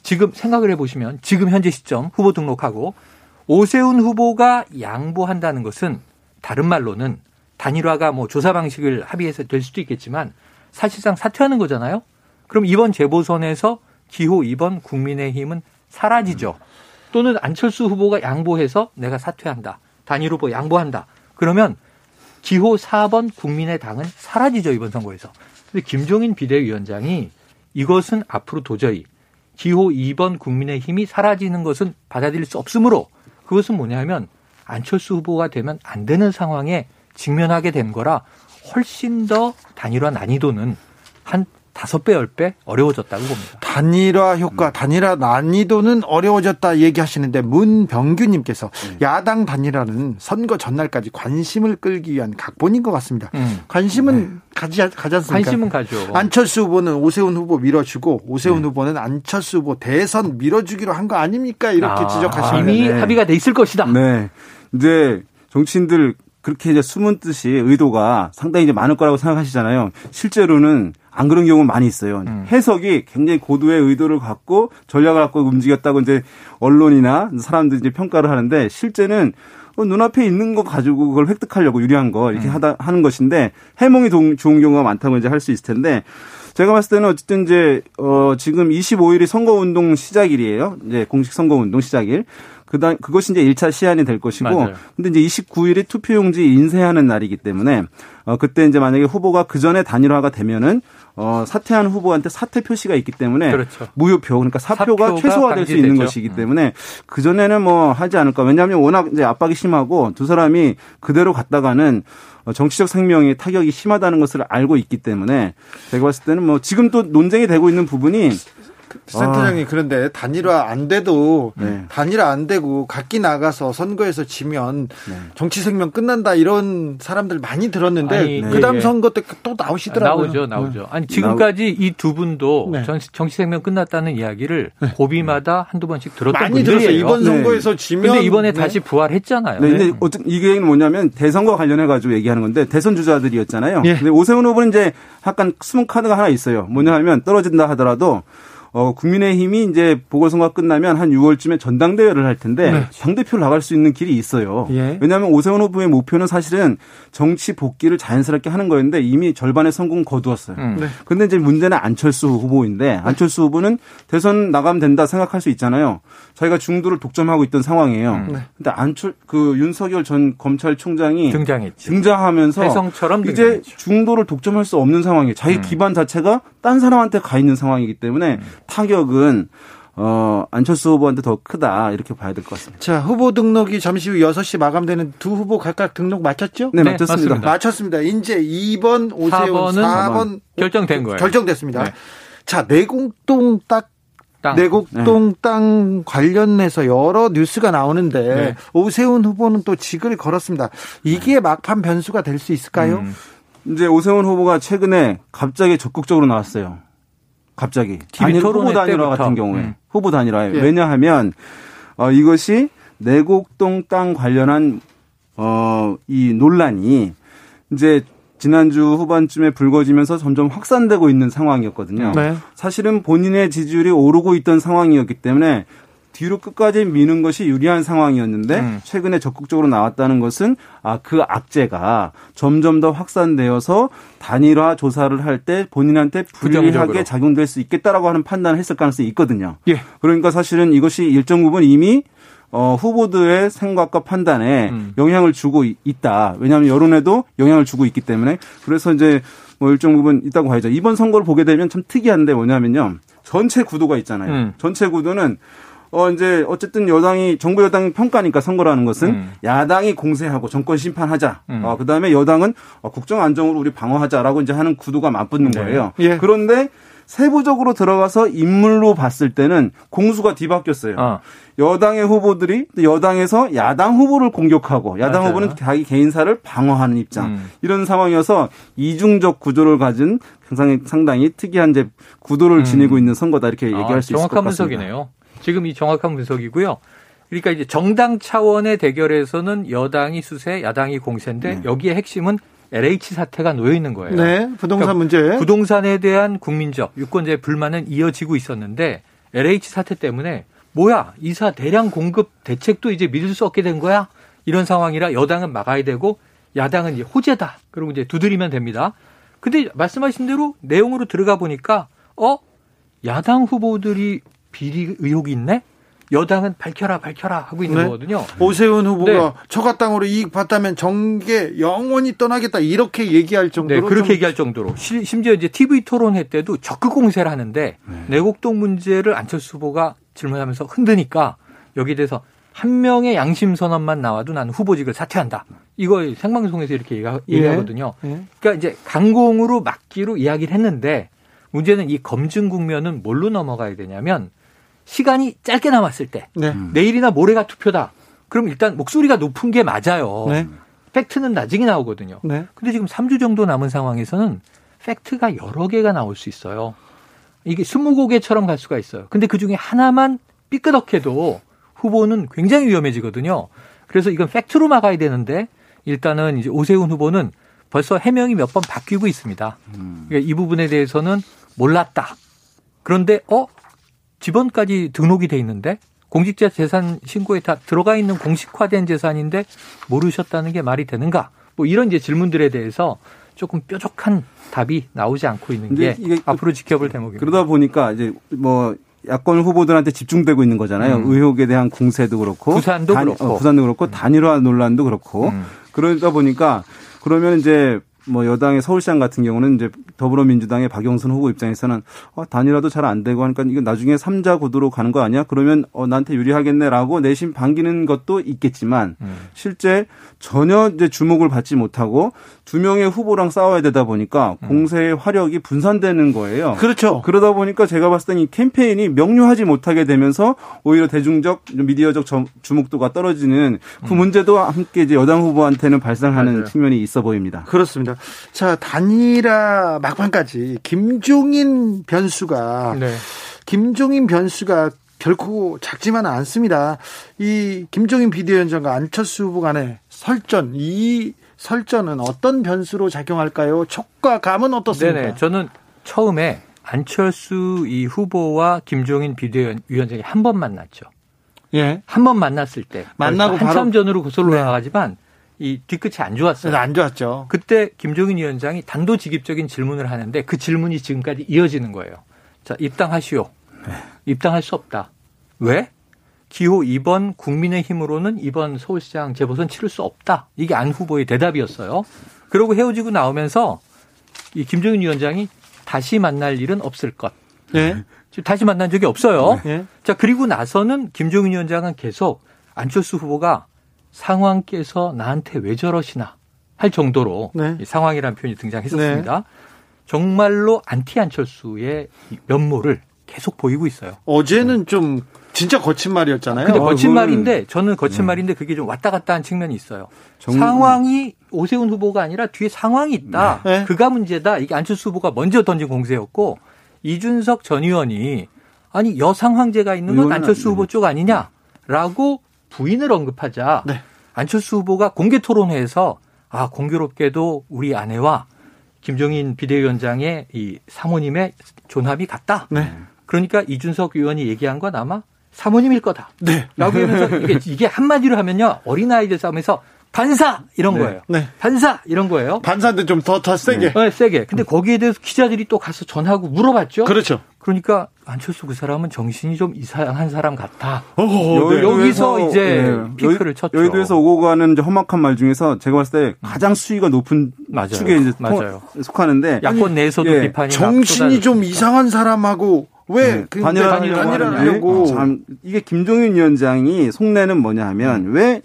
지금 생각을 해보시면 지금 현재 시점 후보 등록하고 오세훈 후보가 양보한다는 것은 다른 말로는 단일화가 뭐 조사 방식을 합의해서 될 수도 있겠지만 사실상 사퇴하는 거잖아요. 그럼 이번 재보선에서 기호 2번 국민의힘은 사라지죠. 또는 안철수 후보가 양보해서 내가 사퇴한다. 단일 후보 양보한다. 그러면 기호 4번 국민의당은 사라지죠. 이번 선거에서. 근데 김종인 비대위원장이 이것은 앞으로 도저히 기호 2번 국민의힘이 사라지는 것은 받아들일 수 없으므로 그것은 뭐냐면 안철수 후보가 되면 안 되는 상황에 직면하게 된 거라 훨씬 더 단일화 난이도는 한 다섯 배, 열 배 어려워졌다고 봅니다. 단일화 효과, 단일화 난이도는 어려워졌다 얘기하시는데 문병규님께서 음. 야당 단일화는 선거 전날까지 관심을 끌기 위한 각본인 것 같습니다. 음. 관심은 가지, 가지 않습니까? 관심은 가죠. 안철수 후보는 오세훈 후보 밀어주고 오세훈 후보는 안철수 후보 대선 밀어주기로 한 거 아닙니까? 이렇게 아, 지적하시는 이미 네. 합의가 돼 있을 것이다. 네. 이제 정치인들 그렇게 이제 숨은 뜻이 의도가 상당히 이제 많을 거라고 생각하시잖아요. 실제로는 안 그런 경우 많이 있어요. 음. 해석이 굉장히 고도의 의도를 갖고 전략을 갖고 움직였다고 이제 언론이나 사람들이 이제 평가를 하는데 실제는 어, 눈앞에 있는 거 가지고 그걸 획득하려고 유리한 거 이렇게 음. 하다 하는 것인데 해몽이 동- 좋은 경우가 많다고 이제 할 수 있을 텐데 제가 봤을 때는 어쨌든 이제 어 지금 25일이 선거운동 시작일이에요. 이제 공식 선거운동 시작일. 그다 그것이 이제 1차 시한이 될 것이고 맞아요. 근데 이제 29일이 투표용지 인쇄하는 날이기 때문에 어 그때 이제 만약에 후보가 그 전에 단일화가 되면은 어 사퇴한 후보한테 사퇴 표시가 있기 때문에 그렇죠. 무효표 그러니까 사표가, 사표가 최소화될 수 있는. 것이기 음. 때문에 그 전에는 뭐 하지 않을까 왜냐하면 워낙 이제 압박이 심하고 두 사람이 그대로 갔다가는 어, 정치적 생명에 타격이 심하다는 것을 알고 있기 때문에 제가 봤을 때는 뭐 지금 또 논쟁이 되고 있는 부분이 센터장님 그런데 단일화 안 돼도 네. 단일화 안 되고 각기 나가서 선거에서 지면 네. 정치 생명 끝난다 이런 사람들 많이 들었는데 아니, 그다음 예, 예. 선거 때 또 나오시더라고요. 나오죠, 나오죠. 아니 지금까지 이 두 분도 네. 정- 정치 생명 끝났다는 이야기를 고비마다 한두 번씩 들었던 많이 들었어요. 분들이에요. 이번 네. 선거에서 지면 근데 이번에 네. 다시 부활했잖아요. 네, 근데 어쨌든 이게 뭐냐면 대선과 관련해 가지고 얘기하는 건데 대선 주자들이었잖아요. 예. 근데 오세훈 후보는 이제 약간 숨은 카드가 하나 있어요. 뭐냐 하면 떨어진다 하더라도 어, 국민의힘이 이제 보궐선거가 끝나면 한 6월쯤에 전당대회를 할 텐데 네. 당대표를 나갈 수 있는 길이 있어요. 예. 왜냐하면 오세훈 후보의 목표는 사실은 정치 복귀를 자연스럽게 하는 거였는데 이미 절반의 성공 거두었어요. 음. 네. 근데 이제 문제는 안철수 후보인데 안철수 후보는 대선 나가면 된다 생각할 수 있잖아요. 자기가 중도를 독점하고 있던 상황이에요. 네. 근데 안철 그 윤석열 전 검찰총장이 등장했지. 등장하면서 혜성처럼 이제 등장했죠. 중도를 독점할 수 없는 상황이에요. 자기 기반 자체가 딴 사람한테 가 있는 상황이기 때문에 타격은 어 안철수 후보한테 더 크다 이렇게 봐야 될 것 같습니다. 자 후보 등록이 잠시 후 6시 마감되는 두 후보 각각 등록 마쳤죠? 네, 네, 맞췄습니다. 맞습니다. 마쳤습니다. 이제 2번 오세훈 4번은 4번 결정된 거예요. 결정됐습니다. 네. 자 내곡동 딱 땅. 내곡동 땅 관련해서 여러 뉴스가 나오는데 네. 오세훈 후보는 또 직을 걸었습니다. 이게 막판 변수가 될 수 있을까요? 음. 이제 오세훈 후보가 최근에 갑자기 적극적으로 나왔어요. 갑자기. 단일 후보 단일화. 같은 경우에 음. 후보 단일화에 예. 왜냐하면 어 이것이 내곡동 땅 관련한 어 이 논란이 이제 지난주 후반쯤에 불거지면서 점점 확산되고 있는 상황이었거든요. 네. 사실은 본인의 지지율이 오르고 있던 상황이었기 때문에 뒤로 끝까지 미는 것이 유리한 상황이었는데 음. 최근에 적극적으로 나왔다는 것은 아 그 악재가 점점 더 확산되어서 단일화 조사를 할 때 본인한테. 불리하게 작용될 수 있겠다라고 하는 판단을 했을 가능성이 있거든요. 예. 그러니까 사실은 이것이 일정 부분 이미 어, 후보들의 생각과 판단에 음. 영향을 주고 이- 있다. 왜냐하면 여론에도 영향을 주고 있기 때문에 그래서 이제 뭐 일정 부분 있다고 봐야죠. 이번 선거를 보게 되면 참 특이한데 뭐냐면요. 전체 구도가 있잖아요. 음. 전체 구도는 어 이제 어쨌든 여당이 정부 여당 평가니까 선거라는 것은 음. 야당이 공세하고 정권 심판하자. 음. 어 그다음에 여당은 어, 국정 안정으로 우리 방어하자라고 이제 하는 구도가 맞붙는 네. 거예요. 예. 그런데 세부적으로 들어가서 인물로 봤을 때는 공수가 뒤바뀌었어요. 어. 여당의 후보들이 또 여당에서 야당 후보를 공격하고 야당 맞아요. 후보는 자기 개인사를 방어하는 입장 음. 이런 상황이어서 이중적 구조를 가진 상당히, 상당히 특이한 이제 구도를 지니고 있는 선거다 이렇게 얘기할 아, 수 있을 것 정확한 같습니다. 분석이네요. 지금 이 정확한 분석이고요. 그러니까 이제 정당 차원의 대결에서는 여당이 수세, 야당이 공세인데 네. 여기에 핵심은 LH 사태가 놓여 있는 거예요. 네, 부동산 그러니까 문제. 부동산에 대한 국민적 유권자의 불만은 이어지고 있었는데 LH 사태 때문에 뭐야 이사 대량 공급 대책도 이제 믿을 수 없게 된 거야 이런 상황이라 여당은 막아야 되고 야당은 이제 호재다 그리고 이제 두드리면 됩니다. 근데 말씀하신 대로 내용으로 들어가 보니까 어 야당 후보들이 비리 의혹이 있네 여당은 밝혀라 밝혀라 하고 있는 네. 거거든요. 오세훈 후보가 네. 처가 땅으로 이익 봤다면 정계 영원히 떠나겠다 이렇게 얘기할 네, 정도로 그렇게 좀 얘기할 정도로 시- 심지어 이제 TV 토론회 때도 적극 공세를 하는데 내곡동 문제를 안철수 후보가 질문하면서 흔드니까 여기에 대해서 한 명의 양심 선언만 나와도 나는 후보직을 사퇴한다. 이거 생방송에서 이렇게 얘기하, 예. 얘기하거든요. 예. 그러니까 이제 강공으로 막기로 이야기를 했는데 문제는 이 검증 국면은 뭘로 넘어가야 되냐면 시간이 짧게 남았을 때 네. 내일이나 모레가 투표다. 그럼 일단 목소리가 높은 게 맞아요. 네. 팩트는 나중에 나오거든요. 네. 근데 지금 3주 정도 남은 상황에서는 팩트가 여러 개가 나올 수 있어요. 이게 20곡에처럼 갈 수가 있어요. 근데 그 중에 하나만 삐끄덕해도 후보는 굉장히 위험해지거든요. 그래서 이건 팩트로 막아야 되는데 일단은 이제 오세훈 후보는 벌써 해명이 몇 번 바뀌고 있습니다. 그러니까 이 부분에 대해서는 몰랐다. 그런데 어 지번까지 등록이 돼 있는데 공직자 재산 신고에 다 들어가 있는 공식화된 재산인데 모르셨다는 게 말이 되는가? 뭐 이런 이제 질문들에 대해서 조금 뾰족한 답이 나오지 않고 있는 게 앞으로 지켜볼 대목입니다. 그러다 보니까 이제 뭐 야권 후보들한테 집중되고 있는 거잖아요. 음. 의혹에 대한 공세도 그렇고 부산도 그렇고. 어, 부산도 그렇고 단일화 논란도 그렇고 음. 그러다 보니까 그러면 이제 뭐 여당의 서울시장 같은 경우는 이제 더불어민주당의 박영선 후보 입장에서는 어, 단일화도 잘 안 되고 하니까 이거 나중에 삼자 구도로 가는 거 아니야? 그러면 어, 나한테 유리하겠네라고 내심 반기는 것도 있겠지만 음. 실제 전혀 이제 주목을 받지 못하고 두 명의 후보랑 싸워야 되다 보니까 음. 공세의 화력이 분산되는 거예요. 그렇죠. 그러다 보니까 제가 봤을 땐이 캠페인이 명료하지 못하게 되면서 오히려 대중적 미디어적 점- 주목도가 떨어지는 그 문제도 함께 이제 여당 후보한테는 발생하는 음. 맞아요. 측면이 있어 보입니다. 그렇습니다. 자, 단일화 막판까지 김종인 변수가 네. 김종인 변수가 결코 작지만은 않습니다. 이 김종인 비대위원장과 안철수 후보 간의 설전, 이 설전은 어떤 변수로 작용할까요? 촉과 감은 어떻습니까? 네네. 저는 처음에 안철수 이 후보와 김종인 비대위원장이 한 번 만났죠. 예. 한 번 만났을 때 만나고 한참 바로- 전으로 고소를 올라가지만 이 뒤끝이 안 좋았어요. 안 좋았죠. 그때 김종인 위원장이 단도직입적인 질문을 하는데 그 질문이 지금까지 이어지는 거예요. 자, 입당하시오. 입당할 수 없다. 왜? 기호 2번 국민의힘으로는 이번 서울시장 재보선 치를 수 없다. 이게 안 후보의 대답이었어요. 그러고 헤어지고 나오면서 이 김종인 위원장이 다시 만날 일은 없을 것. 예. 지금 다시 만난 적이 없어요. 예. 자, 그리고 나서는 김종인 위원장은 계속 안철수 후보가 상황께서 나한테 왜 저러시나 할 정도로 네. 이 상황이라는 표현이 등장했었습니다. 정말로 안티 안철수의 이 면모를 계속 보이고 있어요. 어제는 좀 진짜 거친 말이었잖아요. 근데 어, 거친 그거는- 말인데 저는 거친 말인데 그게 좀 왔다 갔다 한 측면이 있어요. 정- 상황이 오세훈 후보가 아니라 뒤에 상황이 있다. 네. 그가 문제다. 이게 안철수 후보가 먼저 던진 공세였고 이준석 전 의원이 아니 여상황제가 있는 건 안철수 안- 후보 쪽 아니냐라고 부인을 언급하자 네. 안철수 후보가 공개 토론회에서 아 공교롭게도 우리 아내와 김종인 비대위원장의 이 사모님의 존합이 같다. 네. 그러니까 이준석 의원이 얘기한 건 아마 사모님일 거다. 네. 라고 하면서 이게, 이게 한마디로 하면요. 어린아이들 싸움에서 반사! 이런 네. 거예요. 네. 반사! 이런 거예요. 반사인데 좀 더 더 세게. 네, 세게. 근데 거기에 대해서 기자들이 또 가서 전하고 물어봤죠. 그렇죠. 그러니까 안철수 그 사람은 정신이 좀 이상한 사람 같다. 어, 네. 여 기서 이제 예, 피크를 여의- 쳤죠. 여의도에서 오고 가는 이제 험악한 말 중에서 제가 봤을 때 가장 수위가 높은 맞아요. 축에 이제 맞아요. 통- 속하는데 야권 내에서도 예, 비판이 막 정신이 좀. 이상한 사람하고 왜 네, 그 단일화하려고 단일화하려고 참 이게 김종인 위원장이 속내는 뭐냐 하면 왜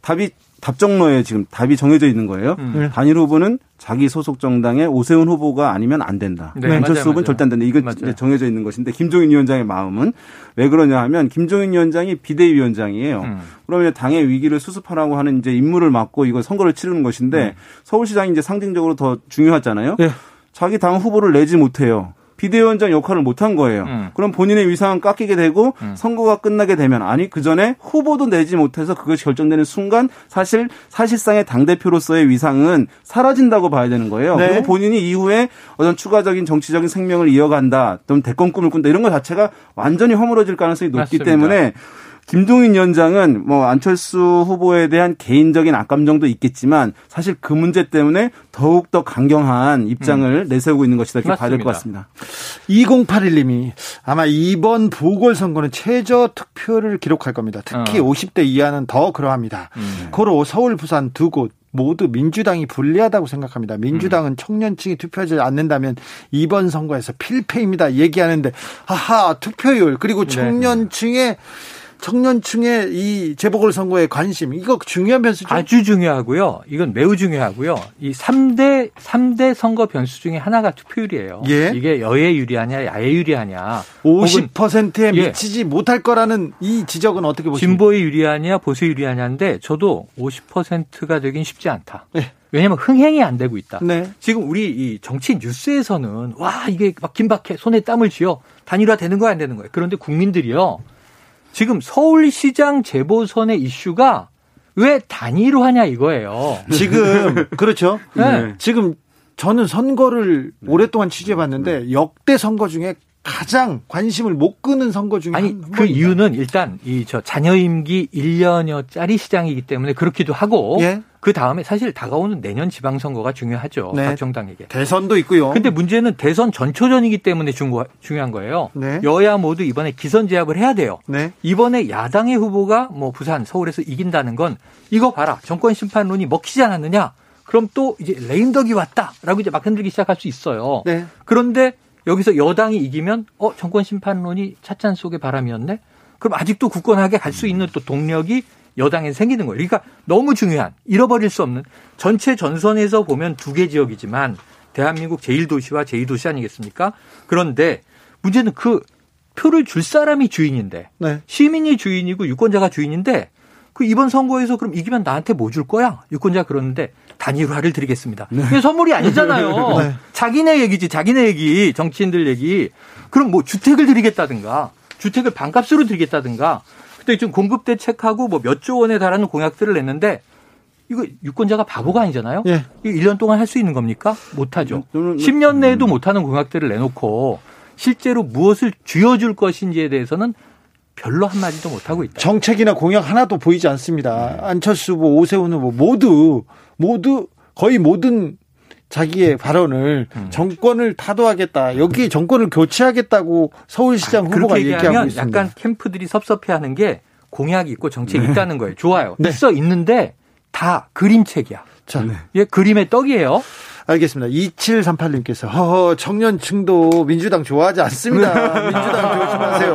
답이 답정로에 지금 답이 정해져 있는 거예요. 음. 단일 후보는 자기 소속 정당의 오세훈 후보가 아니면 안 된다. 네, 안철수 맞아요, 후보는 맞아요. 절대 안 된다. 이건 맞아요. 이제 정해져 있는 것인데 김종인 위원장의 마음은 왜 그러냐 하면 김종인 위원장이 비대위원장이에요. 음. 그러면 당의 위기를 수습하라고 하는 이제 임무를 맡고 이거 선거를 치르는 것인데 서울시장이 이제 상징적으로 더 중요하잖아요. 예. 자기 당 후보를 내지 못해요. 비대위원장 역할을 못한 거예요. 음. 그럼 본인의 위상은 깎이게 되고 음. 선거가 끝나게 되면 아니 그 전에 후보도 내지 못해서 그것이 결정되는 순간 사실 사실상의 당 대표로서의 위상은 사라진다고 봐야 되는 거예요. 네. 그리고 본인이 이후에 어떤 추가적인 정치적인 생명을 이어간다, 좀 대권 꿈을 꾼다 이런 것 자체가 완전히 허물어질 가능성이 높기 맞습니다. 때문에 김종인 위원장은 뭐 안철수 후보에 대한 개인적인 악감정도 있겠지만 사실 그 문제 때문에 더욱 더 강경한 입장을 내세우고 있는 것이다 이렇게 봐야 될 것. 같습니다. 2081님이 아마 이번 보궐선거는 최저 득표를 기록할 겁니다. 특히 어. 50대 이하는 더 그러합니다. 음. 고로 서울, 부산 두 곳 모두 민주당이 불리하다고 생각합니다. 민주당은 청년층이 투표하지 않는다면 이번 선거에서 필패입니다. 얘기하는데 하하 투표율 그리고 청년층의 청년층의 이 재보궐선거에 관심 이거 중요한 변수죠. 아주 중요하고요. 이건 매우 중요하고요. 이 3대, 3대 선거 변수 중에 하나가 투표율이에요. 예. 이게 여에 유리하냐, 야에 유리하냐. 혹은 50%에 예. 미치지 못할 거라는 이 지적은 어떻게 보십니까? 진보에 유리하냐, 보수에 유리하냐인데 저도 50%가 되긴 쉽지 않다. 네. 왜냐하면 흥행이 안 되고 있다. 네. 지금 우리 이 정치 뉴스에서는 와 이게 막 긴박해 손에 땀을 쥐어 단일화 되는 거야 안 되는 거야. 그런데 국민들이요 지금 서울시장 재보선의 이슈가 왜 단일화냐 이거예요. 지금 (laughs) 그렇죠. 네. 지금 저는 선거를 오랫동안 취재해봤는데 역대 선거 중에 가장 관심을 못 끄는 선거 중에 아니 한그 번입니다. 이유는 일단 이 저 자녀 임기 1년여짜리 시장이기 때문에 그렇기도 하고 예. 그 다음에 사실 다가오는 내년 지방선거가 중요하죠 네. 각 정당에게. 대선도 있고요. 근데 문제는 대선 전초전이기 때문에 중고- 중요한 거예요. 네. 여야 모두 이번에 기선 제압을 해야 돼요. 네. 이번에 야당의 후보가 뭐 부산, 서울에서 이긴다는 건 이거 봐라. 정권 심판론이 먹히지 않았느냐? 그럼 또 이제 레임덕이 왔다라고 이제 막 흔들기 시작할 수 있어요. 네. 그런데 여기서 여당이 이기면 어 정권 심판론이 찻잔 속의 바람이었네. 그럼 아직도 굳건하게 갈 수 있는 또 동력이 여당에 생기는 거예요. 그러니까 너무 중요한 잃어버릴 수 없는 전체 전선에서 보면 두 개 지역이지만 대한민국 제1도시와 제2도시 아니겠습니까? 그런데 문제는 그 표를 줄 사람이 주인인데 네. 시민이 주인이고 유권자가 주인인데 그 이번 선거에서 그럼 이기면 나한테 뭐 줄 거야? 유권자가 그러는데 단일화를 드리겠습니다. 이게 선물이 아니잖아요. (laughs) 네. 자기네 얘기지, 자기네 얘기, 정치인들 얘기. 그럼 뭐 주택을 드리겠다든가, 주택을 반값으로 드리겠다든가. 근데 지금 공급 대책하고 뭐 몇 조 원에 달하는 공약들을 냈는데 이거 유권자가 바보가 아니잖아요. 예. 이거 1년 동안 할 수 있는 겁니까? 못 하죠. 저는 10년 내에도 못 하는 공약들을 내놓고 실제로 무엇을 쥐어줄 것인지에 대해서는 별로 한마디도 못하고 있다. 정책이나 공약 하나도 보이지 않습니다. 안철수 후보, 오세훈 후보 모두 모두 거의 모든 자기의 발언을 음. 정권을 타도하겠다. 여기 정권을 교체하겠다고 서울시장 후보가 그렇게 얘기하고 있습니다. 약간 캠프들이 섭섭해하는 게 공약이 있고 정책이 있다는 거예요. 좋아요. 네. 있어 있는데 다 그림책이야. 자, 예, 그림의 떡이에요. 알겠습니다. 2738님께서 허허 청년층도 민주당 좋아하지 않습니다. (laughs) 민주당 조심하세요.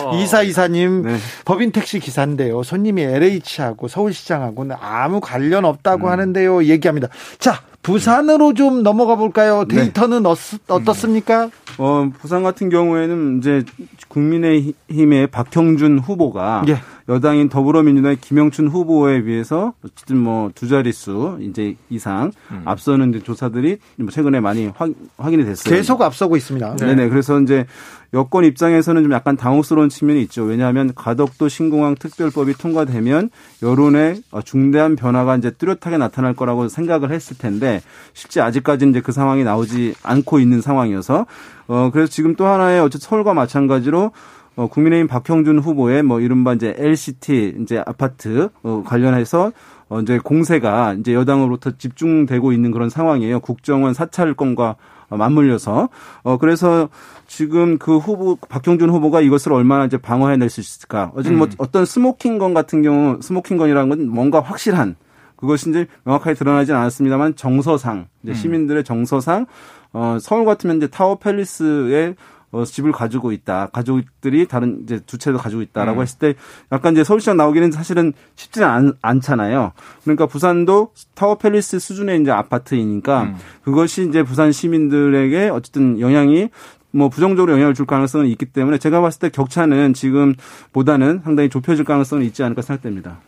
어허. 이사 이사님 네. 법인 택시 기사인데요. 손님이 LH하고 서울시장하고는 아무 관련 없다고 하는데요. 얘기합니다. 자 부산으로 좀 넘어가 볼까요? 데이터는 어, 어떻습니까? 어, 부산 같은 경우에는 이제 국민의힘의 박형준 후보가 예. 여당인 더불어민주당의 김영춘 후보에 비해서 어쨌든 뭐 두 자릿수 이제 이상 앞서는 이제 조사들이 뭐 최근에 많이 확, 확인이 됐어요. 계속 앞서고 있습니다. 네네. 그래서 이제 여권 입장에서는 좀 약간 당혹스러운 측면이 있죠. 왜냐하면 가덕도 신공항 특별법이 통과되면 여론에 중대한 변화가 이제 뚜렷하게 나타날 거라고 생각을 했을 텐데 실제 아직까지 이제 그 상황이 나오지 않고 있는 상황이어서 어 그래서 지금 또 하나의 어쨌든 서울과 마찬가지로 어, 국민의힘 박형준 후보의 뭐 이른바 이제 LCT 이제 아파트 어, 관련해서 어, 이제 공세가 이제 여당으로부터 집중되고 있는 그런 상황이에요. 국정원 사찰 건과 어, 맞물려서 어 그래서 지금 그 후보 박형준 후보가 이것을 얼마나 이제 방어해낼 수 있을까? 어쨌든 뭐 어떤 스모킹건 같은 경우 스모킹건이라는 건 뭔가 확실한 그것이 이제 명확하게 드러나진 않았습니다만 정서상 이제 시민들의 정서상 어 서울 같으면 이제 타워 팰리스에 어, 집을 가지고 있다. 가족들이 다른 이제 두 채도 가지고 있다라고 음. 했을 때 약간 이제 서울시장 나오기는 사실은 쉽지는 않, 않잖아요. 그러니까 부산도 타워 팰리스 수준의 이제 아파트이니까 음. 그것이 이제 부산 시민들에게 어쨌든 영향이 뭐 부정적으로 영향을 줄 가능성은 있기 때문에 제가 봤을 때 격차는 지금보다는 상당히 좁혀질 가능성은 있지 않을까 생각됩니다.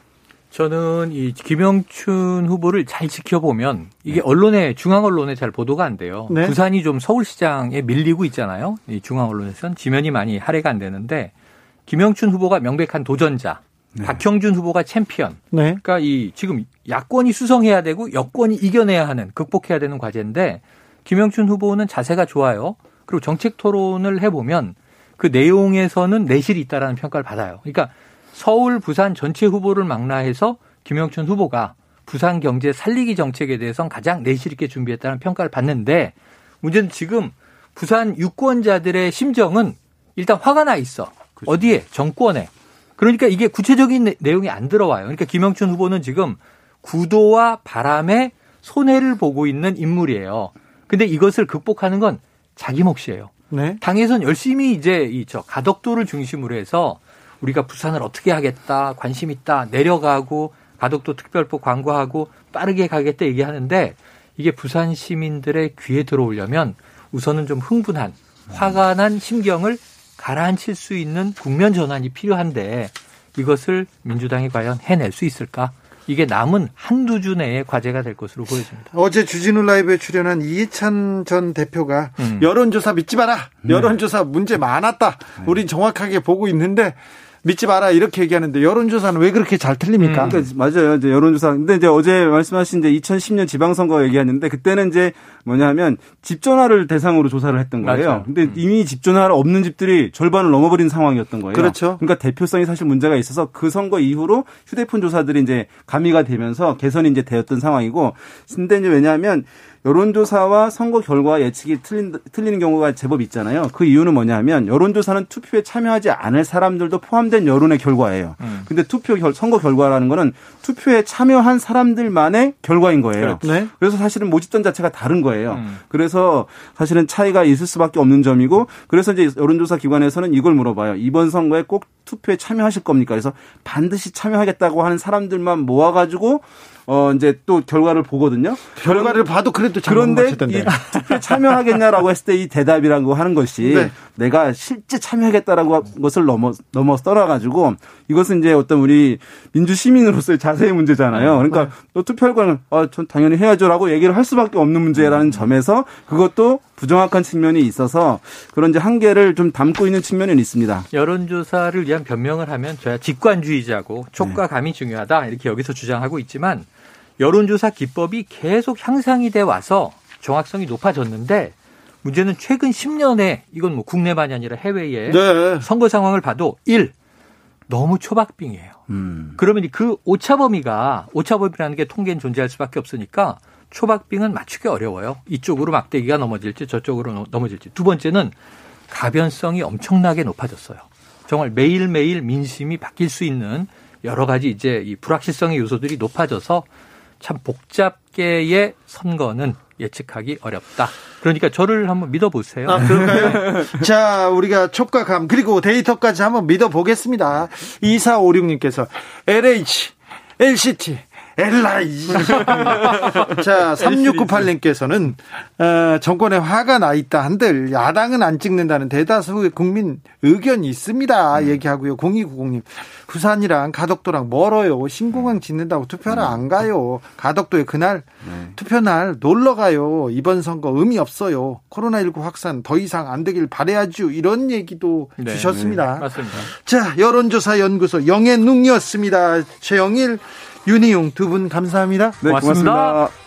저는 이 김영춘 후보를 잘 지켜보면 이게 네. 언론에 중앙 언론에 잘 보도가 안 돼요. 네. 부산이 좀 서울시장에 밀리고 있잖아요. 이 중앙 언론에서는 지면이 많이 할애가 안 되는데 김영춘 후보가 명백한 도전자, 네. 박형준 후보가 챔피언. 네. 그러니까 이 지금 야권이 수성해야 되고 여권이 이겨내야 하는 극복해야 되는 과제인데 김영춘 후보는 자세가 좋아요. 그리고 정책 토론을 해보면 그 내용에서는 내실이 있다라는 평가를 받아요. 그러니까 서울, 부산 전체 후보를 망라해서 김영춘 후보가 부산 경제 살리기 정책에 대해서는 가장 내실 있게 준비했다는 평가를 받는데 문제는 지금 부산 유권자들의 심정은 일단 화가 나 있어. 그렇죠. 어디에? 정권에. 그러니까 이게 구체적인 내용이 안 들어와요. 그러니까 김영춘 후보는 지금 구도와 바람에 손해를 보고 있는 인물이에요. 근데 이것을 극복하는 건 자기 몫이에요. 네. 당에선 열심히 이제 이 저 가덕도를 중심으로 해서 우리가 부산을 어떻게 하겠다, 관심 있다, 내려가고 가덕도 특별법 광고하고 빠르게 가겠다 얘기하는데 이게 부산 시민들의 귀에 들어오려면 우선은 좀 흥분한 화가 난 심경을 가라앉힐 수 있는 국면 전환이 필요한데 이것을 민주당이 과연 해낼 수 있을까? 이게 남은 한두 주 내에 과제가 될 것으로 보여집니다. 어제 주진우 라이브에 출연한 이해찬 전 대표가 음. 여론조사 믿지 마라. 네. 여론조사 문제 많았다. 네. 우린 정확하게 보고 있는데 믿지 마라 이렇게 얘기하는데 여론조사는 왜 그렇게 잘 틀립니까? 음. 그러니까 맞아요. 이제 여론조사. 근데 이제 어제 말씀하신 이제 2010년 지방선거 얘기했는데 그때는 이제 뭐냐면 집 전화를 대상으로 조사를 했던 거예요. 맞아요. 근데 음. 이미 집 전화를 없는 집들이 절반을 넘어버린 상황이었던 거예요. 그렇죠. 그러니까 대표성이 사실 문제가 있어서 그 선거 이후로 휴대폰 조사들이 이제 가미가 되면서 개선이 이제 되었던 상황이고 근데 이제 왜냐하면 여론조사와 선거 결과 예측이 틀린, 틀리는 경우가 제법 있잖아요. 그 이유는 뭐냐면 여론조사는 투표에 참여하지 않을 사람들도 포함된 여론의 결과예요. 음. 근데 투표 결, 선거 결과라는 거는 투표에 참여한 사람들만의 결과인 거예요. 그렇죠. 네. 그래서 사실은 모집단 자체가 다른 거예요. 음. 그래서 사실은 차이가 있을 수밖에 없는 점이고 그래서 이제 여론조사 기관에서는 이걸 물어봐요. 이번 선거에 꼭 투표에 참여하실 겁니까? 그래서 반드시 참여하겠다고 하는 사람들만 모아가지고 어 이제 또 결과를 보거든요. 결과를 봐도 그래도 그런데 이 투표에 참여하겠냐라고 했을 때 이 대답이라고 하는 것이 네. 내가 실제 참여하겠다라고 것을 넘어 넘어 떠나가지고 이것은 이제 어떤 우리 민주 시민으로서의 자세의 문제잖아요. 그러니까 네. 또 투표할 거는 아 전 당연히 해야죠라고 얘기를 할 수밖에 없는 문제라는 음. 점에서 그것도 부정확한 측면이 있어서 그런 이제 한계를 좀 담고 있는 측면은 있습니다. 여론조사를 위한 변명을 하면 저야 직관주의자고 촉과감이 네. 중요하다 이렇게 여기서 주장하고 있지만 여론조사 기법이 계속 향상이 돼 와서 정확성이 높아졌는데 문제는 최근 10년에 이건 뭐 국내만이 아니라 해외의 네. 선거 상황을 봐도 1. 너무 초박빙이에요. 음. 그러면 그 오차 범위가 오차 범위라는 게 통계는 존재할 수밖에 없으니까 초박빙은 맞추기 어려워요. 이쪽으로 막대기가 넘어질지 저쪽으로 넘어질지. 두 번째는 가변성이 엄청나게 높아졌어요. 정말 매일매일 민심이 바뀔 수 있는 여러 가지 이제 이 불확실성의 요소들이 높아져서 참 복잡계의 선거는 예측하기 어렵다. 그러니까 저를 한번 믿어보세요. 아, 그럴까요? (laughs) 자, 우리가 촉과 감, 그리고 데이터까지 한번 믿어보겠습니다. 2456님께서 LH, LCT, 엘라이. (laughs) 자, 3698님께서는, 어, 정권에 화가 나 있다 한들, 야당은 안 찍는다는 대다수의 국민 의견이 있습니다. 음. 얘기하고요. 0290님. 부산이랑 가덕도랑 멀어요. 신공항 짓는다고 투표하러 안 가요. 가덕도에 그날 네. 투표 날 놀러 가요. 이번 선거 의미 없어요. 코로나19 확산 더 이상 안 되길 바래야죠. 이런 얘기도 네. 주셨습니다. 네. 맞습니다. 자, 여론조사 연구소 영앤능이었습니다. 최영일 윤희용 두 분 감사합니다. 네, 고맙습니다. 고맙습니다.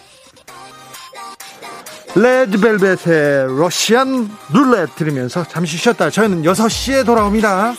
레드벨벳의 러시안 룰렛 들으면서 잠시 쉬었다 저희는 6시에 돌아옵니다.